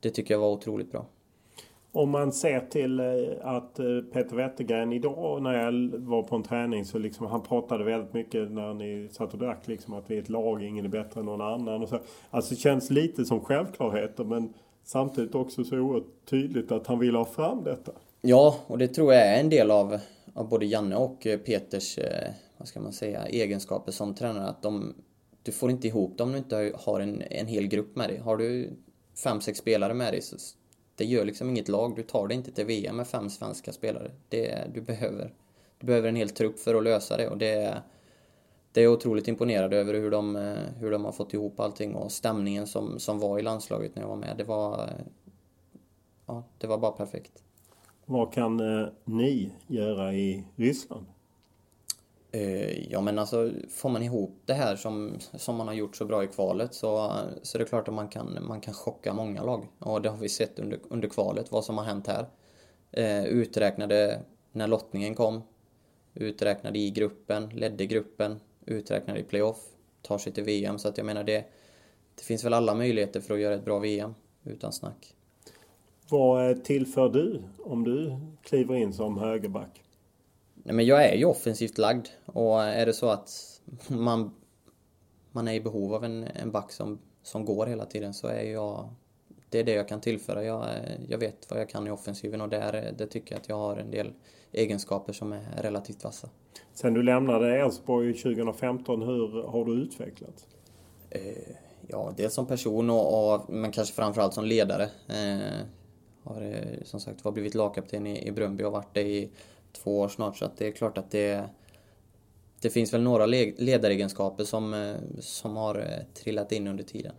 det tycker jag var otroligt bra.
Om man ser till eh, att eh, Peter Wettergren idag när jag var på en träning så liksom han pratade väldigt mycket när ni satt och drack liksom att vi är ett lag, ingen är bättre än någon annan. Och så. Alltså det känns lite som självklarheter men samtidigt också så oerhört tydligt att han vill ha fram detta.
Ja, och det tror jag är en del av, av både Janne och eh, Peters, eh, vad ska man säga, egenskaper som tränare. Att de, du får inte ihop dem om du inte har en, en hel grupp med dig. Har du fem, sex spelare med dig så det gör liksom inget lag. Du tar det inte till VM med fem svenska spelare. Det, du, behöver, du behöver en hel trupp för att lösa det och det, det är jag otroligt imponerad över hur de, eh, hur de har fått ihop allting och stämningen som, som var i landslaget när jag var med. Det var, ja, det var bara perfekt.
Vad kan eh, ni göra i Ryssland?
Eh, ja men alltså får man ihop det här som, som man har gjort så bra i kvalet så, så det är klart att man kan, man kan chocka många lag. Och det har vi sett under, under kvalet, vad som har hänt här. Eh, uträknade när lottningen kom. Uträknade i gruppen, ledde gruppen, uträknade i playoff. Tar sig till VM så att jag menar det, det finns väl alla möjligheter för att göra ett bra VM utan snack.
Vad tillför du om du kliver in som högerback?
Nej, men jag är ju offensivt lagd och är det så att man, man är i behov av en, en back som, som går hela tiden så är jag det är det jag kan tillföra. Jag, jag vet vad jag kan i offensiven och där, det tycker jag att jag har en del egenskaper som är relativt vassa.
Sen du lämnade Elfsborg 2015, hur har du utvecklats?
Eh, ja, dels som person och, och, men kanske framförallt som ledare. Eh, har eh, som sagt var blivit lagkapten i, i Bröndby och varit det i två år snart så att det är klart att det det finns väl några ledaregenskaper som, eh, som har eh, trillat in under tiden.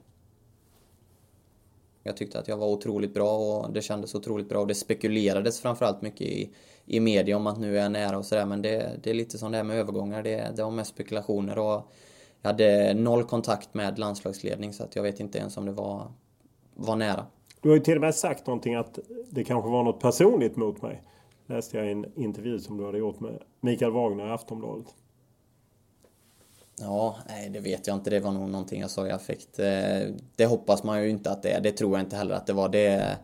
Jag tyckte att jag var otroligt bra och det kändes otroligt bra och det spekulerades framförallt mycket i, i media om att nu är jag nära och sådär men det, det är lite som det är med övergångar. Det, det var mest spekulationer och jag hade noll kontakt med landslagsledning så att jag vet inte ens om det var, var nära.
Du har ju till och med sagt någonting att det kanske var något personligt mot mig. Läste jag i en intervju som du hade gjort med Mikael Wagner i Aftonbladet.
Ja, nej det vet jag inte. Det var nog någonting jag sa i affekt. Eh, det hoppas man ju inte att det är. Det tror jag inte heller att det var. Det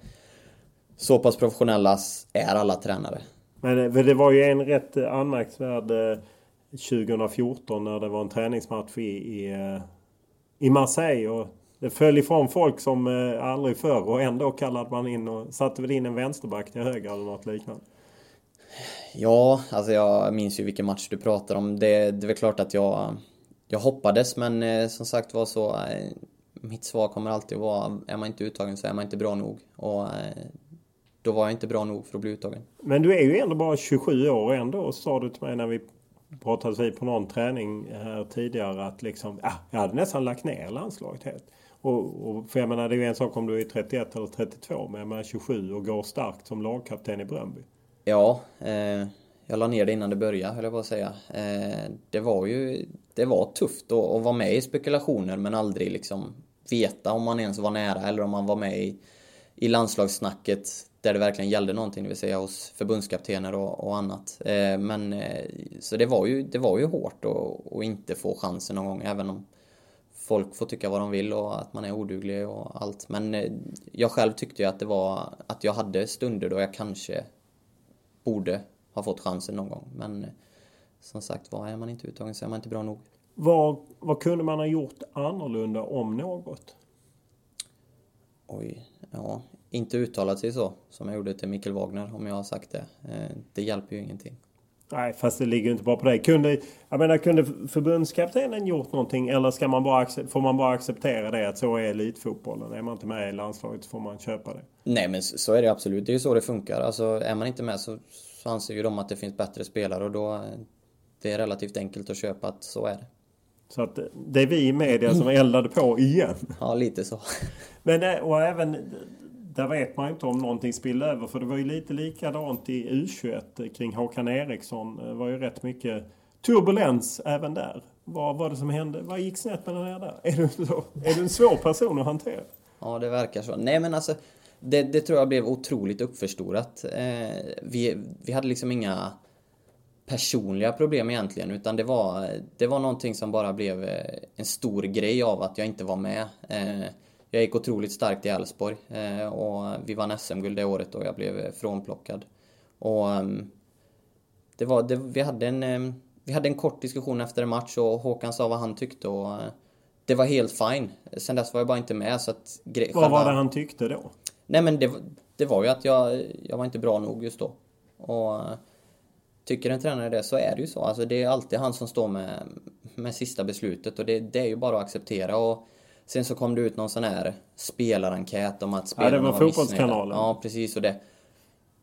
så pass professionella är alla tränare.
Men eh, det var ju en rätt anmärkningsvärd 2014 eh, när det var en träningsmatch i, i, i Marseille. Och det föll ifrån folk som aldrig förr och ändå kallade man in och satte väl in en vänsterback till höger eller något liknande.
Ja, alltså jag minns ju vilken match du pratar om. Det, det är väl klart att jag jag hoppades men eh, som sagt var så eh, mitt svar kommer alltid vara är man inte uttagen så är man inte bra nog. Och eh, då var jag inte bra nog för att bli uttagen.
Men du är ju ändå bara 27 år ändå sa du till mig när vi pratades vid på någon träning här tidigare att liksom, ja, jag hade nästan lagt ner landslaget helt. Och, och, för jag menar det är ju en sak om du är 31 eller 32 men jag menar 27 och går starkt som lagkapten i Bröndby.
Ja, eh, jag la ner det innan det började, höll jag på att säga. Eh, det var ju det var tufft att, att vara med i spekulationer men aldrig liksom veta om man ens var nära eller om man var med i, i landslagssnacket där det verkligen gällde någonting, det vill säga hos förbundskaptener och, och annat. Eh, men eh, så det var ju, det var ju hårt att, att inte få chansen någon gång, även om folk får tycka vad de vill och att man är oduglig och allt. Men jag själv tyckte ju att det var att jag hade stunder då jag kanske borde har fått chansen någon gång. Men eh, som sagt var, är man inte uttagen så är man inte bra nog.
Vad, vad kunde man ha gjort annorlunda om något?
Oj, ja. Inte uttalat sig så som jag gjorde till Mikkel Wagner om jag har sagt det. Eh, det hjälper ju ingenting.
Nej, fast det ligger inte bara på dig. Kunde, jag menar, kunde förbundskaptenen gjort någonting eller ska man bara, får man bara acceptera det att så är elitfotbollen? Är man inte med i landslaget så får man köpa det.
Nej, men så är det absolut. Det är ju så det funkar. Alltså, är man inte med så, så anser ju de att det finns bättre spelare och då det är relativt enkelt att köpa att så är det.
Så att det är vi i media som eldade på igen.
Ja, lite så.
Men eh, och även där vet man inte om någonting spillde över. För det var ju lite likadant i U21 eh, kring Håkan Eriksson. Det var ju rätt mycket turbulens även där. Vad var det som hände? Vad gick snett mellan er där? Är du, så, är du en svår person att hantera?
Ja, det verkar så. Nej, men alltså det, det tror jag blev otroligt uppförstorat. Eh, vi, vi hade liksom inga personliga problem egentligen utan det var, det var någonting som bara blev eh, en stor grej av att jag inte var med. Eh, jag gick otroligt starkt i Elfsborg eh, och vi vann SM-guld det året och jag blev frånplockad. Och ehm, det var, det, vi, hade en, ehm, vi hade en kort diskussion efter en match och Håkan sa vad han tyckte och det var helt fine. Sen dess var jag bara inte med så att...
Vad var det han tyckte då?
Nej men det, det var ju att jag, jag var inte bra nog just då. Och tycker en tränare det så är det ju så. Alltså det är alltid han som står med, med sista beslutet och det, det är ju bara att acceptera. Och sen så kom det ut någon sån här spelarenkät om att spelarna
ja, det var, var fotbollskanalen.
Ja, precis. Och det,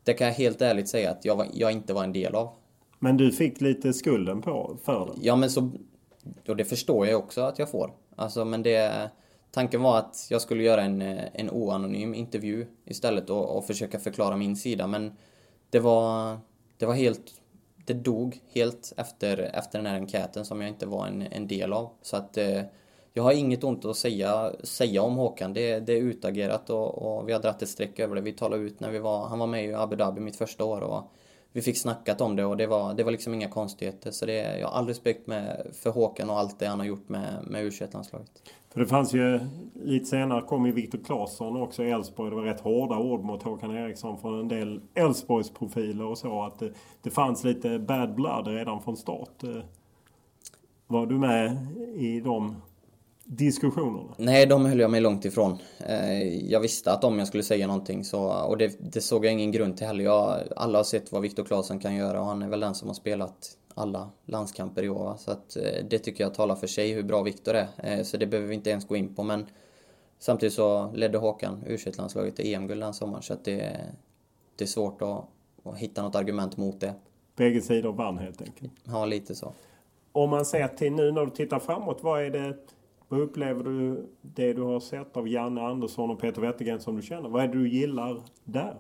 det kan jag helt ärligt säga att jag, var, jag inte var en del av.
Men du fick lite skulden på för det?
Ja, men så... Och det förstår jag också att jag får. Alltså, men det... Tanken var att jag skulle göra en, en oanonym intervju istället och, och försöka förklara min sida, men det var... Det var helt det dog helt efter, efter den här enkäten som jag inte var en, en del av. Så att eh, jag har inget ont att säga, säga om Håkan. Det, det är utagerat och, och vi har dragit ett streck över det. Vi talade ut när vi var, han var med i Abu Dhabi mitt första år och vi fick snackat om det och det var, det var liksom inga konstigheter. Så det, jag har all respekt med, för Håkan och allt det han har gjort med, med U21-landslaget.
För det fanns ju lite senare kom ju Viktor Claesson också i Elfsborg. Det var rätt hårda ord mot Håkan Eriksson från en del Elfsborgsprofiler och så. Att det, det fanns lite bad blood redan från start. Eh, var du med i de diskussionerna?
Nej, de höll jag mig långt ifrån. Eh, jag visste att om jag skulle säga någonting så, och det, det såg jag ingen grund till heller. Jag, alla har sett vad Viktor Claesson kan göra och han är väl den som har spelat alla landskamper i år. Så att, eh, det tycker jag talar för sig hur bra Viktor är. Eh, så det behöver vi inte ens gå in på. Men samtidigt så ledde Håkan u landslaget till EM-guld den sommaren. Så att det, det är svårt att, att hitta något argument mot det.
Bägge sidor vann helt enkelt?
Ja, lite så.
om man ser till nu när du tittar framåt, vad är det vad upplever du det du har sett av Janne Andersson och Peter Wettergren som du känner? Vad är det du gillar där?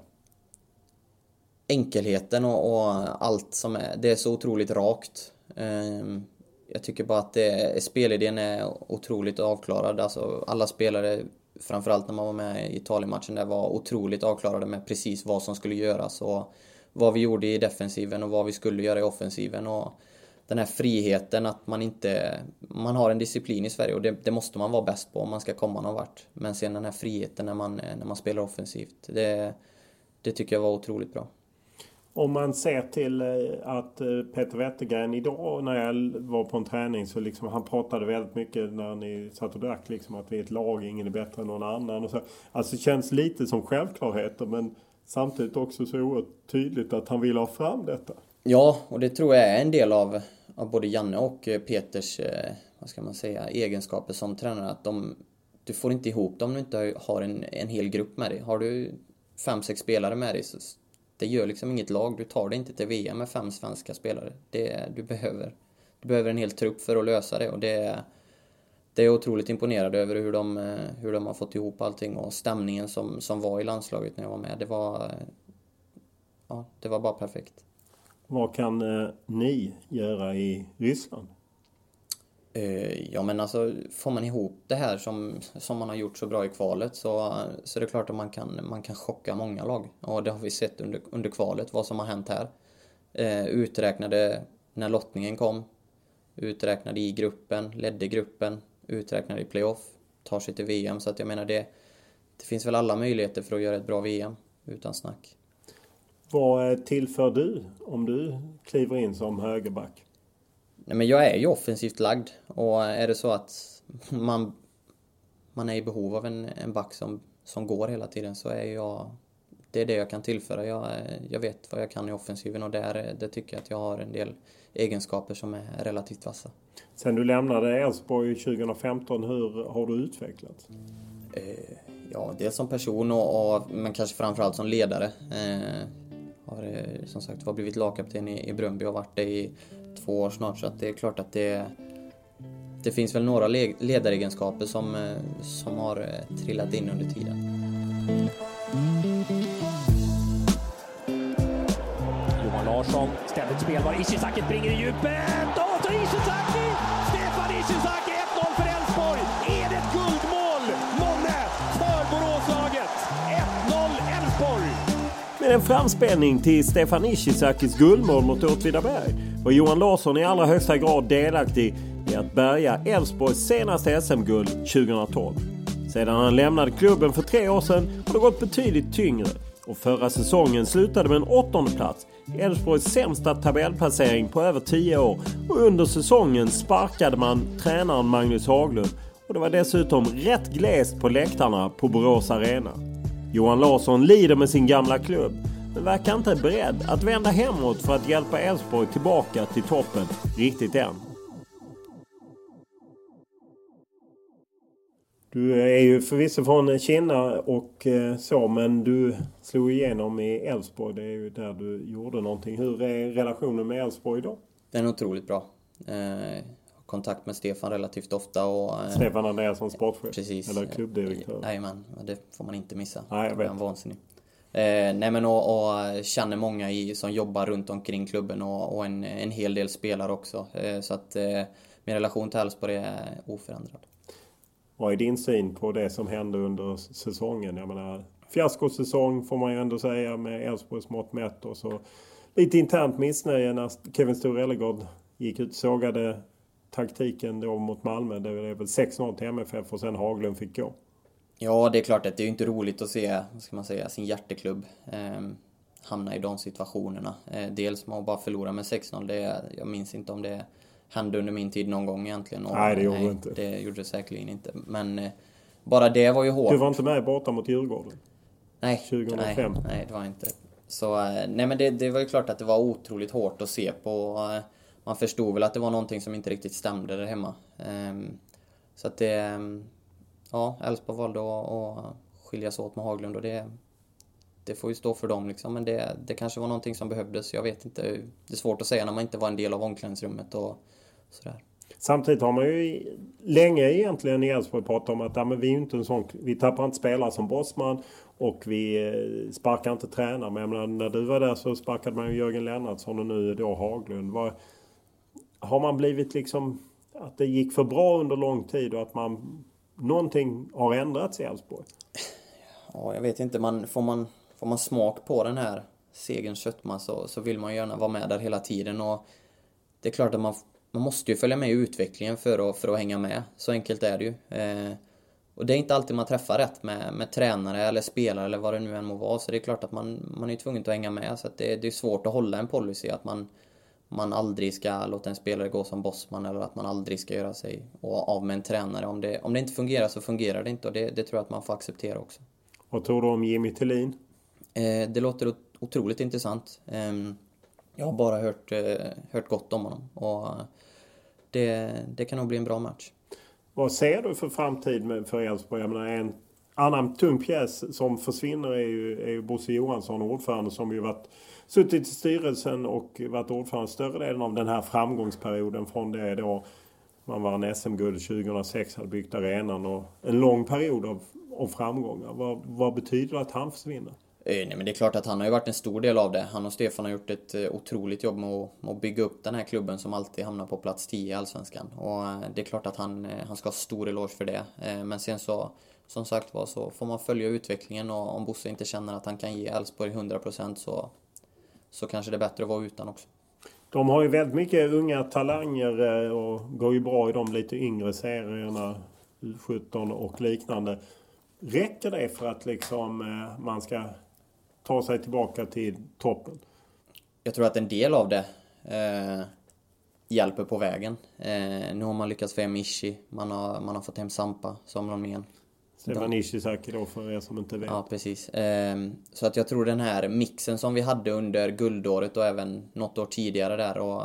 Enkelheten och, och allt som är, det är så otroligt rakt. Ehm, jag tycker bara att det, spelidén är otroligt avklarad. Alltså, alla spelare, framförallt när man var med i Italien-matchen, där var otroligt avklarade med precis vad som skulle göras och vad vi gjorde i defensiven och vad vi skulle göra i offensiven. Och den här friheten att man inte... Man har en disciplin i Sverige och det, det måste man vara bäst på om man ska komma någon vart. Men sen den här friheten när man, när man spelar offensivt, det, det tycker jag var otroligt bra.
Om man ser till eh, att eh, Peter Wettergren idag när jag var på en träning så liksom han pratade väldigt mycket när ni satt och drack liksom att vi är ett lag, ingen är bättre än någon annan. Och så. Alltså det känns lite som självklarheter men samtidigt också så oerhört tydligt att han vill ha fram detta.
Ja, och det tror jag är en del av, av både Janne och eh, Peters, eh, vad ska man säga, egenskaper som tränare. Att de, du får inte ihop dem om du inte har en, en hel grupp med dig. Har du fem, sex spelare med dig så det gör liksom inget lag. Du tar det inte till VM med fem svenska spelare. Det, du, behöver, du behöver en hel trupp för att lösa det och det, det är otroligt imponerad över hur de, eh, hur de har fått ihop allting och stämningen som, som var i landslaget när jag var med. Det var, ja, det var bara perfekt.
Vad kan eh, ni göra i Ryssland?
Eh, ja men alltså får man ihop det här som, som man har gjort så bra i kvalet så, så är det klart att man kan, man kan chocka många lag. Och det har vi sett under, under kvalet, vad som har hänt här. Eh, uträknade när lottningen kom. Uträknade i gruppen, ledde gruppen, uträknade i playoff. Tar sig till VM så att jag menar det, det finns väl alla möjligheter för att göra ett bra VM, utan snack.
Vad tillför du om du kliver in som högerback?
Nej, men jag är ju offensivt lagd och är det så att man, man är i behov av en, en back som, som går hela tiden så är jag... Det är det jag kan tillföra. Jag, jag vet vad jag kan i offensiven och där, det tycker jag att jag har en del egenskaper som är relativt vassa.
Sen du lämnade Elfsborg 2015, hur har du utvecklats?
Eh, ja, dels som person och, och, men kanske framförallt som ledare. Eh, har eh, som sagt var blivit lagkapten i, i Bröndby och varit det i två år snart så att det är klart att det det finns väl några ledaregenskaper som, eh, som har eh, trillat in under tiden.
Johan Larsson, ständigt spelbar. Ishizaki springer i djupet. Och Ishizaki! Stefan Ishizaki
en framspelning till Stefan Ishizakis guldmål mot Åtvidaberg var Johan Larsson i allra högsta grad delaktig i att bärga Elfsborgs senaste SM-guld 2012. Sedan han lämnade klubben för tre år sedan har det gått betydligt tyngre och förra säsongen slutade med en åttonde plats. Elfsborgs sämsta tabellplacering på över tio år och under säsongen sparkade man tränaren Magnus Haglund och det var dessutom rätt glest på läktarna på Borås Arena. Johan Larsson lider med sin gamla klubb men verkar inte beredd att vända hemåt för att hjälpa Elfsborg tillbaka till toppen riktigt än. Du är ju förvisso från Kina och eh, så men du slog igenom i Elfsborg. Det är ju där du gjorde någonting. Hur är relationen med Elfsborg idag?
Den är otroligt bra. Eh, Eh, kontakt med Stefan relativt ofta och...
Eh, Stefan Andreasson, sportchef?
Precis.
Eller klubbdirektör?
Jajamän, det får man inte missa.
Nej, jag vet.
Han vansinnig. Eh, nej men och, och, känner många i, som jobbar runt omkring klubben och, och en, en hel del spelare också. Eh, så att eh, min relation till Elfsborg är oförändrad.
Vad är din syn på det som hände under säsongen? Jag menar, fiaskosäsong får man ju ändå säga med Elfsborgs mått mätt. Och så lite internt missnöje när Kevin Sture Ellegård gick ut och sågade taktiken då mot Malmö. Det är väl 6-0 till MFF och sen Haglund fick gå.
Ja, det är klart att det är inte roligt att se, vad ska man säga, sin hjärteklubb eh, hamna i de situationerna. Eh, dels att bara förlora med 6-0, det, jag minns inte om det hände under min tid någon gång egentligen.
Och, nej, det gjorde det inte.
Det gjorde det säkerligen inte. Men eh, bara det var ju hårt.
Du var inte med borta mot Djurgården?
Nej,
2005?
Nej, nej det var inte. Så, eh, nej men det, det, var ju klart att det var otroligt hårt att se på. Eh, man förstod väl att det var någonting som inte riktigt stämde där hemma. Ehm, så att det ehm, ja, Elfsborg valde att, skiljas åt med Haglund och det, det får ju stå för dem liksom. Men det, det kanske var någonting som behövdes, jag vet inte. Det är svårt att säga när man inte var en del av omklädningsrummet och sådär.
Samtidigt har man ju länge egentligen i Elfsborg pratat om att ja, men vi, är inte en sån, vi tappar inte spelare som Bosman och vi eh, sparkar inte tränare. Men menar, när du var där så sparkade man ju Jörgen Lennartsson och nu då Haglund. Var, har man blivit liksom att det gick för bra under lång tid och att man någonting har ändrats i Elfsborg?
Ja, jag vet inte. Man, får, man, får man smak på den här segerns sötma så, så vill man gärna vara med där hela tiden. Och det är klart att man, man måste ju följa med i utvecklingen för att, för att hänga med. Så enkelt är det ju. Eh, och det är inte alltid man träffar rätt med, med tränare eller spelare eller vad det nu än må vara. Så det är klart att man, man är tvungen att hänga med. Så det, det är svårt att hålla en policy att man, man aldrig ska låta en spelare gå som bossman eller att man aldrig ska göra sig av med en tränare. Om det, om det inte fungerar så fungerar det inte och det, det tror jag att man får acceptera också.
Vad tror du om Jimmy Tillin?
Eh, det låter otroligt intressant. Eh, jag har bara hört, eh, hört gott om honom och det, det kan nog bli en bra match.
Vad ser du för framtid för Elfsborg? Jag menar, en annan tung pjäs som försvinner är ju, är ju Bosse Johansson, ordförande, som ju varit, suttit i styrelsen och varit ordförande större delen av den här framgångsperioden från det då man vann SM-guld 2006, hade byggt arenan och en lång period av, av framgångar. Vad, vad betyder det att han försvinner?
Eh, nej, men det är klart att han har ju varit en stor del av det. Han och Stefan har gjort ett eh, otroligt jobb med att, med att bygga upp den här klubben som alltid hamnar på plats 10 i Allsvenskan. Och eh, det är klart att han, han ska ha stor eloge för det. Men sen så, som sagt var, så får man följa utvecklingen och om Bosse inte känner att han kan ge Elfsborg 100% så, så kanske det är bättre att vara utan också.
De har ju väldigt mycket unga talanger och går ju bra i de lite yngre serierna. U17 och liknande. Räcker det för att liksom man ska ta sig tillbaka till toppen?
Jag tror att en del av det eh, hjälper på vägen. Eh, nu har man lyckats få hem Ishi, man har, man har fått hem Sampa som Rommén.
Stefan Ishizaki då för er som inte vet.
Ja, precis. Eh, så att jag tror den här mixen som vi hade under guldåret och även något år tidigare där och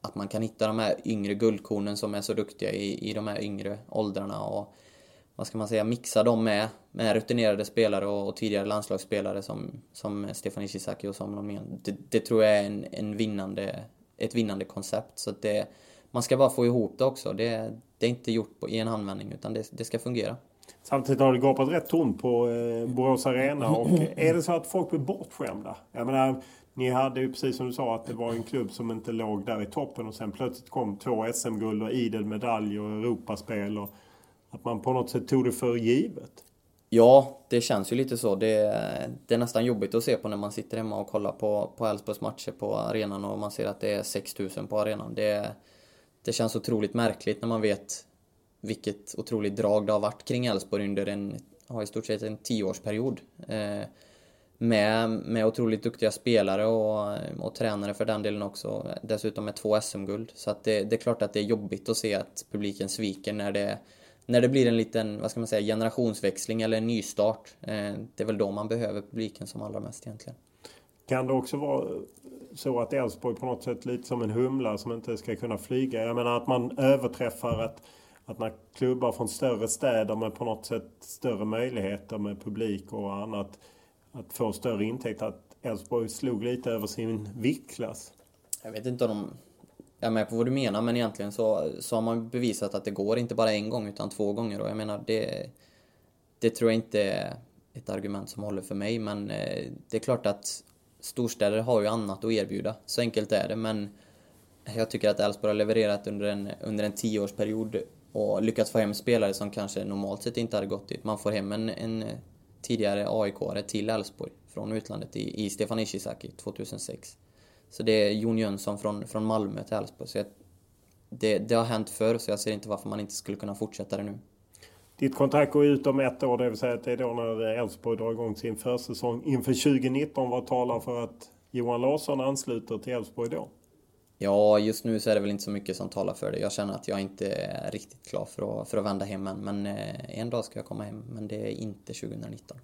att man kan hitta de här yngre guldkornen som är så duktiga i, i de här yngre åldrarna och vad ska man säga, mixa dem med, med rutinerade spelare och, och tidigare landslagsspelare som, som Stefan Ishizaki och Samuel Holmén. Det, det, tror jag är en, en vinnande, ett vinnande koncept. Så det, man ska bara få ihop det också. Det, det är inte gjort på, i en handvändning utan det, det ska fungera.
Samtidigt har det gapat rätt tomt på eh, Borås Arena. Och är det så att folk blir bortskämda? Jag menar, ni hade ju precis som du sa att det var en klubb som inte låg där i toppen och sen plötsligt kom två SM-guld och idel medalj och Europaspel. Och att man på något sätt tog det för givet.
Ja, det känns ju lite så. Det, det är nästan jobbigt att se på när man sitter hemma och kollar på, på Elfsborgs matcher på arenan och man ser att det är 6000 på arenan. Det, det känns otroligt märkligt när man vet vilket otroligt drag det har varit kring Elfsborg under en, ja, i stort sett en tioårsperiod. Eh, med, med otroligt duktiga spelare och, och tränare för den delen också. Dessutom med två SM-guld. Så att det, det är klart att det är jobbigt att se att publiken sviker när det när det blir en liten, vad ska man säga, generationsväxling eller en nystart. Eh, det är väl då man behöver publiken som allra mest egentligen.
Kan det också vara så att Elfsborg på något sätt lite som en humla som inte ska kunna flyga? Jag menar att man överträffar att, att när klubbar från större städer med på något sätt större möjligheter med publik och annat att få större intäkter. Att Elfsborg slog lite över sin viktklass.
Jag vet inte om de jag är med på vad du menar men egentligen så, så har man bevisat att det går inte bara en gång utan två gånger och jag menar det, det tror jag inte är ett argument som håller för mig men eh, det är klart att storstäder har ju annat att erbjuda. Så enkelt är det men jag tycker att Elfsborg har levererat under en, under en tioårsperiod och lyckats få hem spelare som kanske normalt sett inte hade gått dit. Man får hem en, en tidigare AIK-are till Elfsborg från utlandet i, i Stefan Ishizaki 2006. Så det är Jon Jönsson från, från Malmö till Elfsborg. Så jag, det, det har hänt förr så jag ser inte varför man inte skulle kunna fortsätta det nu.
Ditt kontrakt går ut om ett år, det vill säga att det är då när Elfsborg drar igång sin försäsong inför 2019. Vad talar för att Johan Larsson ansluter till Elfsborg då?
Ja, just nu så är det väl inte så mycket som talar för det. Jag känner att jag inte är riktigt klar för att, för att vända hem än. Men eh, en dag ska jag komma hem, men det är inte 2019.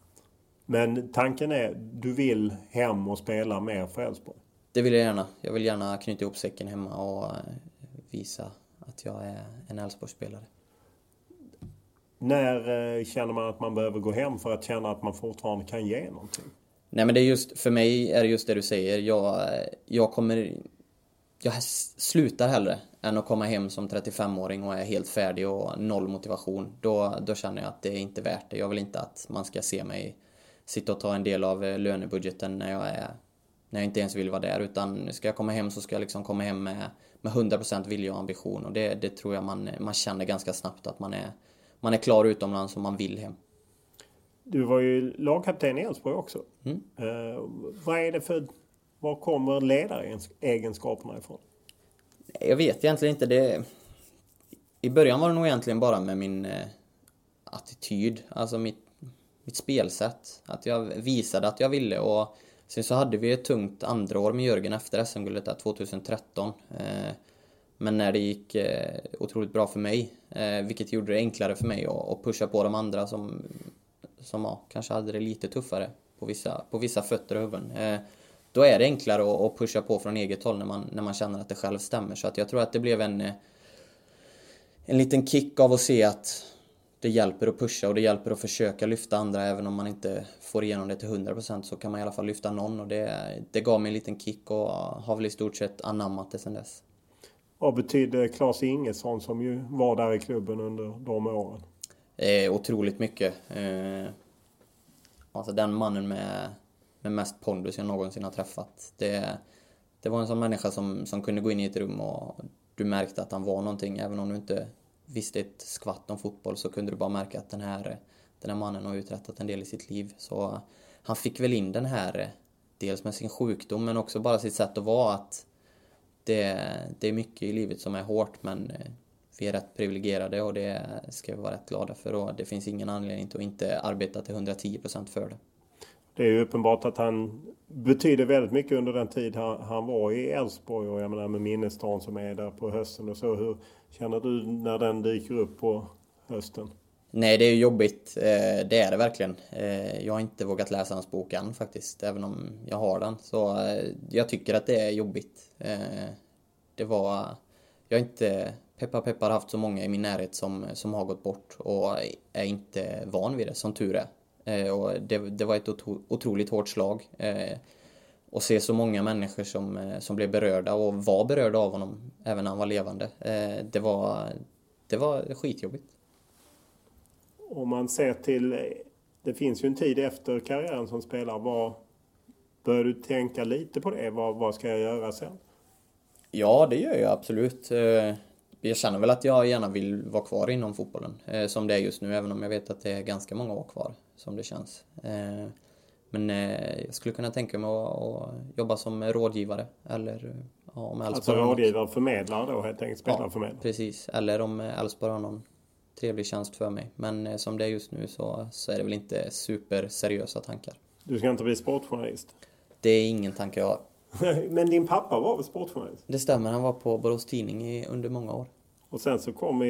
Men tanken är, du vill hem och spela mer för Elfsborg?
Det vill jag gärna. Jag vill gärna knyta ihop säcken hemma och eh, visa att jag är en Elfsborgsspelare.
När eh, känner man att man behöver gå hem för att känna att man fortfarande kan ge någonting?
Nej men det är just, för mig är det just det du säger. Jag, jag kommer... jag slutar hellre än att komma hem som 35-åring och är helt färdig och noll motivation. Då, då känner jag att det är inte värt det. Jag vill inte att man ska se mig sitta och ta en del av eh, lönebudgeten när jag är när jag inte ens vill vara där utan ska jag komma hem så ska jag liksom komma hem med, med 100% vilja och ambition och det, det tror jag man, man känner ganska snabbt att man är, man är klar utomlands och man vill hem.
Du var ju lagkapten i Elfsborg också.
Mm.
Uh, vad är det för... Var kommer ledaregenskaperna ifrån?
Jag vet egentligen inte. Det... I början var det nog egentligen bara med min eh, attityd, alltså mitt, mitt spelsätt. Att jag visade att jag ville och sen så hade vi ett tungt andra år med Jörgen efter SM-guldet 2013. Eh, men när det gick eh, otroligt bra för mig, vilket gjorde det enklare för mig att, att pusha på de andra som som ja, kanske hade det lite tuffare på vissa, på vissa fötter och huvuden. Då är det enklare att, att pusha på från eget håll när man, när man känner att det själv stämmer. Så att jag tror att det blev en, eh, en liten kick av att se att det hjälper att pusha och det hjälper att försöka lyfta andra även om man inte får igenom det till 100% så kan man i alla fall lyfta någon och det, det gav mig en liten kick och har väl i stort sett anammat det sedan dess.
Vad betydde Claes Ingesson som ju var där i klubben under de åren?
Eh, otroligt mycket. Eh, alltså den mannen med, med mest pondus jag någonsin har träffat. Det, det var en sån människa som, som kunde gå in i ett rum och du märkte att han var någonting. Även om du inte visste ett skvatt om fotboll så kunde du bara märka att den här, den här mannen har uträttat en del i sitt liv. Så han fick väl in den här, dels med sin sjukdom men också bara sitt sätt att vara. att det, det är mycket i livet som är hårt men eh, vi är rätt privilegierade och det ska vi vara rätt glada för och det finns ingen anledning till att inte arbeta till 110% för det.
Det är ju uppenbart att han betyder väldigt mycket under den tid han, han var i Elfsborg och jag menar med minnesdagen som är där på hösten och så. Hur känner du när den dyker upp på hösten?
Nej, det är jobbigt. Eh, det är det verkligen. Eh, jag har inte vågat läsa hans bok än faktiskt, även om jag har den. Så eh, jag tycker att det är jobbigt. Det var... Jag har inte peppar peppar haft så många i min närhet som, som har gått bort och är inte van vid det, som tur är. Eh, och det, det var ett otroligt hårt slag. Eh, och se så många människor som, eh, som blev berörda och var berörda av honom även när han var levande. Det, var, det var skitjobbigt.
Om man ser till, det finns ju en tid efter karriären som spelare. Var, börjar du tänka lite på det? Vad, vad ska jag göra sen?
Ja, det gör jag absolut. Jag känner väl att jag gärna vill vara kvar inom fotbollen som det är just nu även om jag vet att det är ganska många år kvar som det känns. Eh, men eh, jag skulle kunna tänka mig att, jobba som rådgivare eller ja, om
Alltså rådgivare, förmedlare då helt enkelt, spelarförmedlare?
Ja, precis. Eller om Elfsborg har någon trevlig tjänst för mig. Men eh, som det är just nu så, så är det väl inte superseriösa tankar.
Du ska inte bli sportjournalist?
Det är ingen tanke jag har.
Men din pappa var väl sportjournalist?
Det stämmer, han var på Borås Tidning i, under många år.
Och sen så kom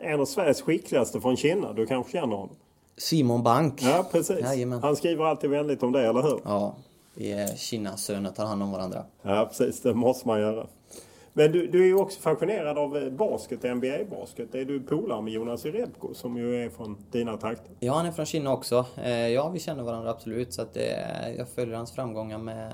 en av Sveriges skickligaste från Kina. Du kanske känner honom?
Simon Bank.
Ja, precis.
Jajamän.
Han skriver alltid vänligt om det, eller hur?
Ja, vi är Kina-söner, tar hand om varandra.
Ja, precis. Det måste man göra. Men du, du är ju också fascinerad av eh, basket, NBA-basket. Är du polare med Jonas Jerebko som ju är från dina trakter?
Ja, han är från Kina också. Eh, ja, vi känner varandra absolut. Så att det, jag följer hans framgångar med,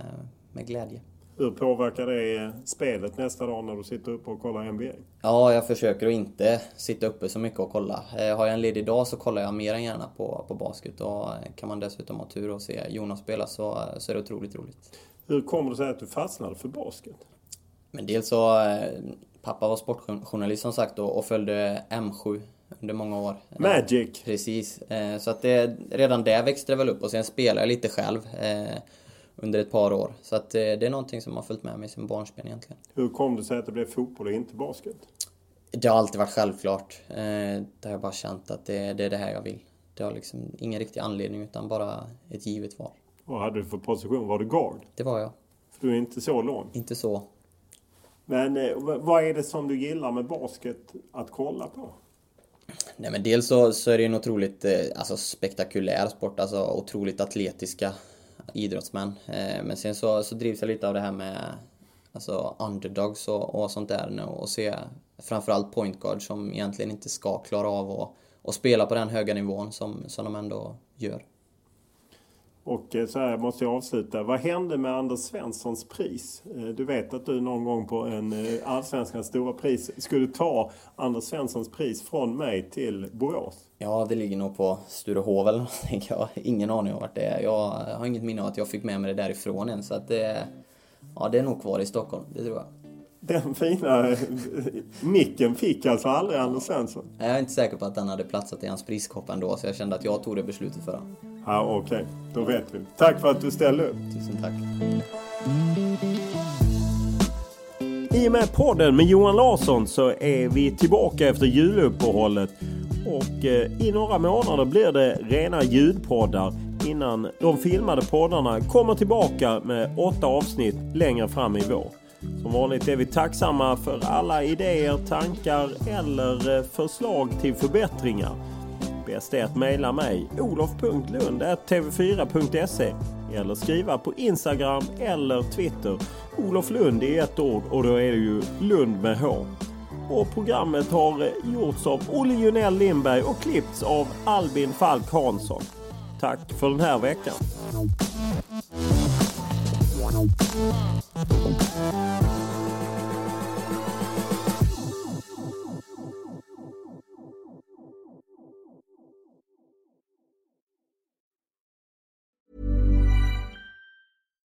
med glädje.
Hur påverkar det spelet nästa dag när du sitter uppe och kollar NBA?
Ja, jag försöker att inte sitta uppe så mycket och kolla. Eh, har jag en ledig dag så kollar jag mer än gärna på, på basket och kan man dessutom ha tur och se Jonas spela så, så är det otroligt roligt.
Hur kommer det sig att du fastnade för basket?
Men dels så, eh, pappa var sportjournalist som sagt och, och följde M7 under många år.
Magic!
Precis. Eh, så att det, redan där växte det väl upp och sen spelade jag lite själv under ett par år. Så att eh, det är någonting som har följt med mig sedan barnsben egentligen.
Hur kom det sig att det blev fotboll och inte basket?
Det har alltid varit självklart. Eh, det har jag bara känt att det, det är det här jag vill. Det har liksom ingen riktig anledning utan bara ett givet val.
Vad hade du för position? Var du guard?
Det var jag.
För du är inte så lång?
Inte så.
Men eh, vad är det som du gillar med basket att kolla på?
Nej men dels så, så är det en otroligt alltså, spektakulär sport, alltså otroligt atletiska idrottsmän. Eh, men sen så, så drivs jag lite av det här med alltså underdogs och, och sånt där nu och se framförallt point guard som egentligen inte ska klara av att, och spela på den höga nivån som, som de ändå gör.
Och eh, så här måste jag avsluta. Vad hände med Anders Svenssons pris? Eh, du vet att du någon gång på en eh, Allsvenskans stora pris skulle ta Anders Svenssons pris från mig till Borås.
Ja, det ligger nog på Sturehof eller någonting. Jag ingen aning om vart det är. Jag har inget minne av att jag fick med mig det därifrån än. Så att det, ja, det är nog kvar i Stockholm, det tror jag.
Den fina micken fick alltså aldrig Anders Svensson?
Jag är inte säker på att den hade platsat i hans priskopp ändå, så jag kände att jag tog det beslutet för honom.
Ja, okej. Okay. Då vet vi. Tack för att du ställde upp.
Tusen tack.
I och med podden med Johan Larsson så är vi tillbaka efter juluppehållet. Och eh, i några månader blir det rena ljudpoddar innan de filmade poddarna kommer tillbaka med åtta avsnitt längre fram i vår. Som vanligt är vi tacksamma för alla idéer, tankar eller eh, förslag till förbättringar. Bäst är att mejla mig olof.lund.tv4.se eller skriva på Instagram eller Twitter. Olof Lund i ett ord och då är det ju Lund med H. Och programmet har eh, gjorts av Olle Junell Lindberg och klippts av Albin Falk Hansson. Tack för den här veckan.
Música